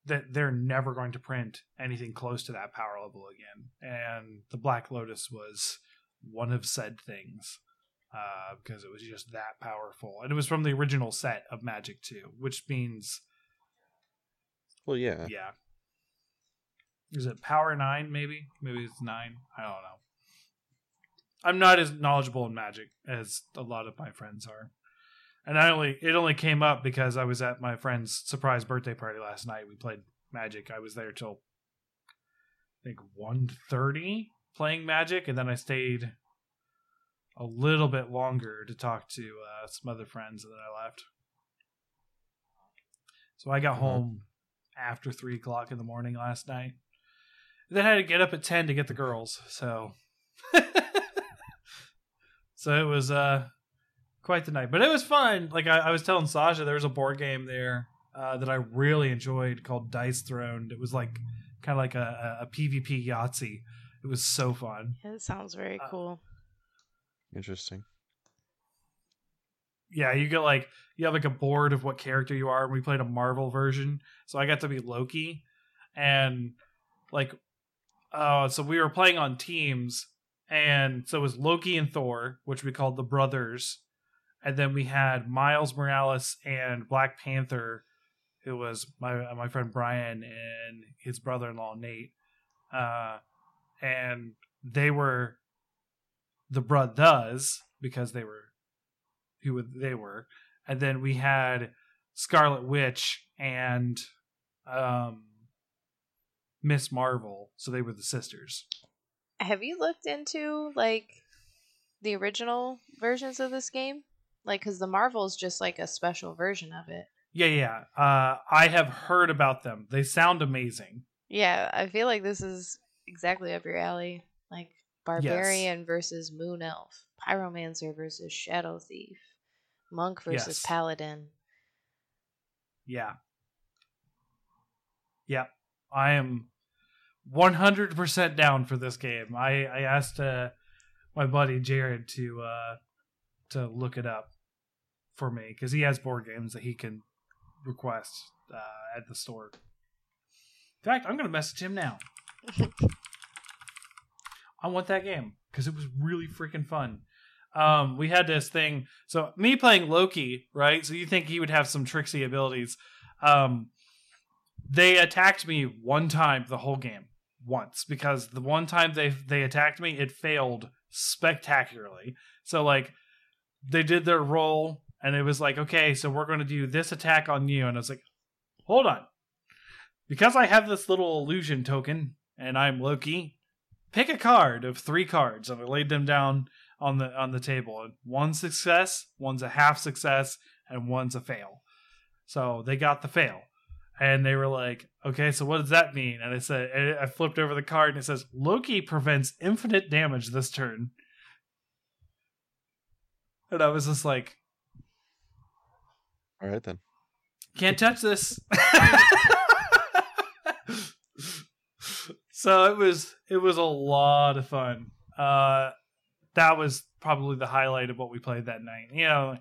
Speaker 1: that they're never going to print anything close to that power level again. And the Black Lotus was one of said things uh, because it was just that powerful, and it was from the original set of Magic too, which means
Speaker 3: Well, yeah.
Speaker 1: yeah. Is it Power Nine? Maybe, maybe it's nine. I don't know. I'm not as knowledgeable in Magic as a lot of my friends are, and I only it only came up because I was at my friend's surprise birthday party last night. We played Magic. I was there till I think one thirty playing Magic, and then I stayed a little bit longer to talk to uh, some other friends, and then I left. So I got
Speaker 3: Mhm.
Speaker 1: home after three o'clock in the morning last night. Then I had to get up at ten to get the girls. So, so it was uh quite the night, but it was fun. Like I, I was telling Sasha, there was a board game there uh, that I really enjoyed called Dice Throne. It was like kind of like a, a, a PvP Yahtzee. It was so fun.
Speaker 2: Yeah, It sounds very
Speaker 1: Uh,
Speaker 2: cool.
Speaker 3: Interesting.
Speaker 1: Yeah, you get like you have like a board of what character you are, and we played a Marvel version, so I got to be Loki, and like, uh, so we were playing on teams, and so it was Loki and Thor, which we called the brothers, and then we had Miles Morales and Black Panther, who was my my friend Brian and his brother-in-law Nate, uh, and they were the brothers because they were who they were, and then we had Scarlet Witch and um, Miss Marvel, so they were the sisters.
Speaker 2: Have you looked into like the original versions of this game? Like, because the Marvel's just like a special version of it.
Speaker 1: Yeah, yeah. Uh, I have heard about them. They sound amazing.
Speaker 2: Yeah, I feel like this is exactly up your alley. Like barbarian versus moon elf, pyromancer versus shadow thief, monk versus
Speaker 1: Yes.
Speaker 2: paladin.
Speaker 1: Yeah. Yeah. I am 100% down for this game. I, I asked uh, my buddy Jared to uh, to look it up for me because he has board games that he can request uh, at the store. In fact, I'm going to message him now. I want that game because it was really freaking fun. Um, we had this thing. So me playing Loki, right? So you think he would have some tricksy abilities? Um, they attacked me one time the whole game, once because the one time they they attacked me, it failed spectacularly. So like they did their roll, and it was like, okay, so we're going to do this attack on you, and I was like, hold on, because I have this little illusion token, and I'm Loki. Pick a card of three cards, and I laid them down on the on the table. And one success, one's a half success, and one's a fail. So they got the fail, and they were like, "Okay, so what does that mean?" And I said, I flipped over the card, and it says, "Loki prevents infinite damage this turn." And I was just like,
Speaker 3: All right then.
Speaker 1: "Can't touch this." so it was it was a lot of fun. Uh, that was probably the highlight of what we played that night. You know,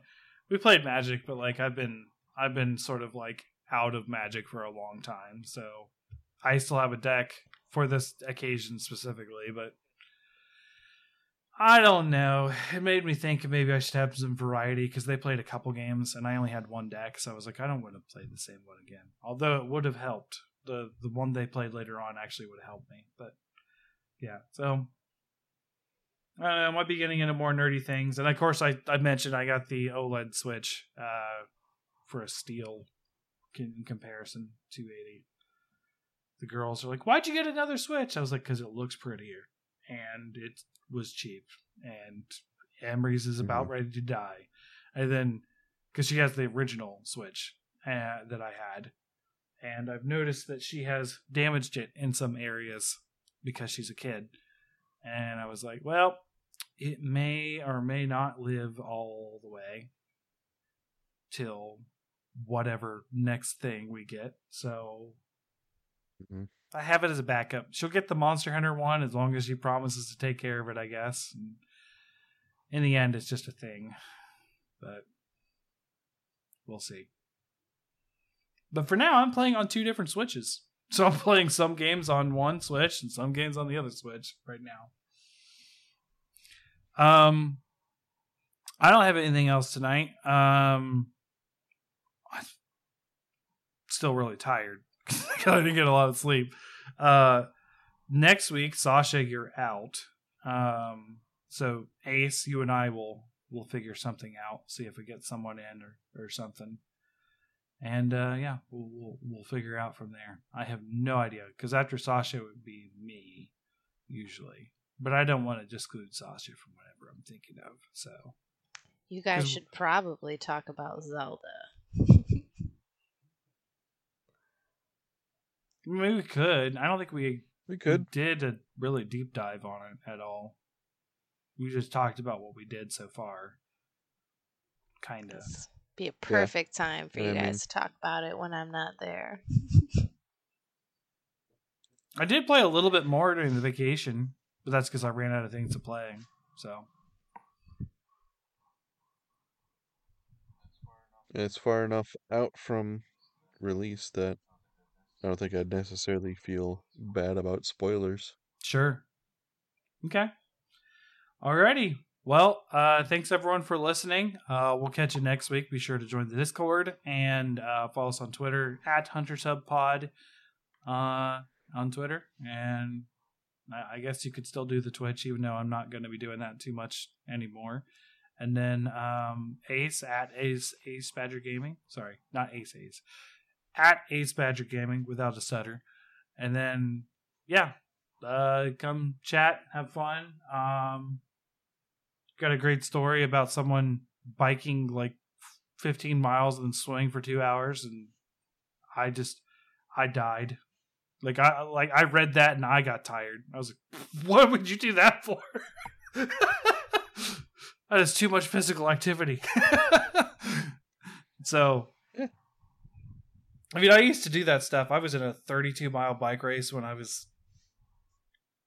Speaker 1: we played Magic, but like I've been I've been sort of like out of Magic for a long time, so I still have a deck for this occasion specifically, but I don't know. It made me think maybe I should have some variety because they played a couple games and I only had one deck, so I was like, I don't want to play the same one again. Although it would have helped. The the one they played later on actually would have helped me. But yeah, so I don't know, I might be getting into more nerdy things. And of course I, I mentioned I got the OLED switch uh for a steal in comparison 280. The girls are like, Why'd you get another switch? I was like, because it looks prettier. And it was cheap. And Emery's is about ready to die. And then, because she has the original Switch uh, that I had. And I've noticed that she has damaged it in some areas because she's a kid. And I was like, well, it may or may not live all the way till whatever next thing we get. So
Speaker 3: Mhm.
Speaker 1: I have it as a backup. She'll get the Monster Hunter one as long as she promises to take care of it, I guess. And in the end, it's just a thing. But we'll see. But for now, I'm playing on two different Switches. So I'm playing some games on one Switch and some games on the other Switch right now. Um, I don't have anything else tonight. Um, I'm still really tired. I didn't get a lot of sleep. Uh, next week, Sasha, you're out. Um, so Ace, you and I will will figure something out. See if we get someone in or or something. And uh, yeah, we'll, we'll we'll figure out from there. I have no idea because after Sasha it would be me usually, but I don't want to exclude Sasha from whatever I'm thinking of. So
Speaker 2: You guys should probably talk about Zelda.
Speaker 1: I mean, we could. I don't think we
Speaker 3: We could.
Speaker 1: we did a really deep dive on it at all. We just talked about what we did so far. Kind of.
Speaker 2: Be a perfect time for
Speaker 3: I
Speaker 2: you
Speaker 3: mean-
Speaker 2: guys to talk about it when I'm not there.
Speaker 1: I did play a little bit more during the vacation, but that's because I ran out of things to play. So
Speaker 3: It's far enough out from release that I don't think I'd necessarily feel bad about spoilers.
Speaker 1: sure. Okay. Alrighty. Well, uh, thanks everyone for listening. Uh, we'll catch you next week. Be sure to join the Discord and uh, follow us on Twitter at HuntersHubPod uh, on Twitter. And I, guess you could still do the Twitch, even though I'm not going to be doing that too much anymore. And then um, Ace at Ace Ace Badger Gaming. Sorry, not Ace Ace. At Ace Badger Gaming without a stutter. And then yeah, uh, come chat, have fun. Um, got a great story about someone biking like 15 miles and then swimming for two hours, and I just I died. Like I like I read that and I got tired. I was like, "What would you do that for?" that is too much physical activity. so. I mean, I used to do that stuff. I was in a 32 mile bike race when I was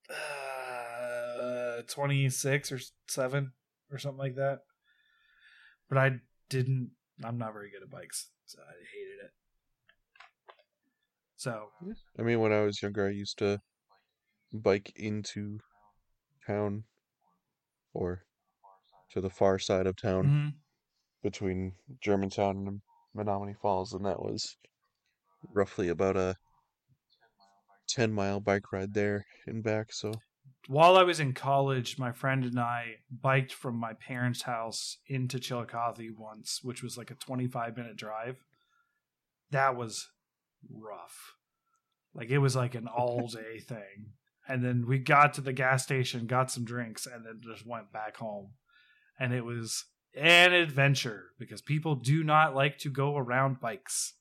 Speaker 1: uh, 26 or 7 or something like that. But I didn't, I'm not very good at bikes, so I hated it. So,
Speaker 3: I mean, when I was younger, I used to bike into town or to the far side of town
Speaker 1: mhm.
Speaker 3: between Germantown and Menomonee Falls, and that was roughly about a 10 mile bike ride there and back. So,
Speaker 1: while I was in college, my friend and I biked from my parents' house into Chillicothe once, which was like a 25 minute drive. That was rough. Like it was like an all day thing. And then we got to the gas station, got some drinks, and then just went back home. And it was an adventure because people do not like to go around bikes.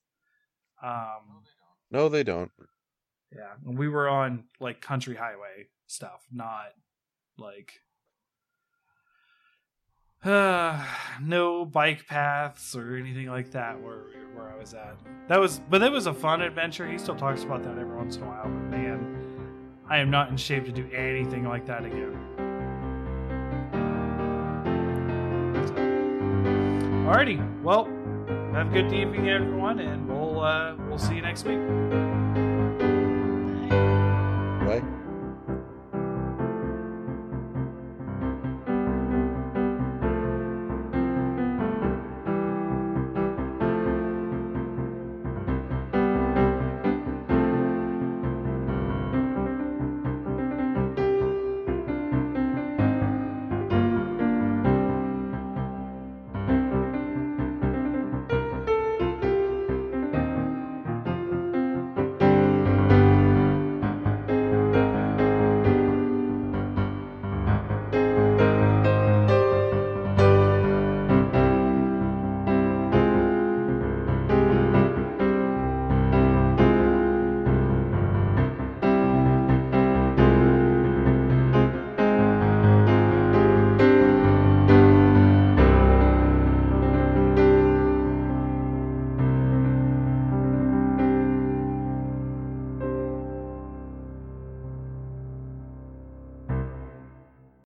Speaker 1: Um,
Speaker 3: no, they don't.
Speaker 1: yeah, and we were on like country highway stuff, not like uh, no bike paths or anything like that where where I was at. That was, but it was a fun adventure. He still talks about that every once in a while. But man, I am not in shape to do anything like that again. Alrighty, well, have a good evening, everyone, and we'll uh, we'll see you next week.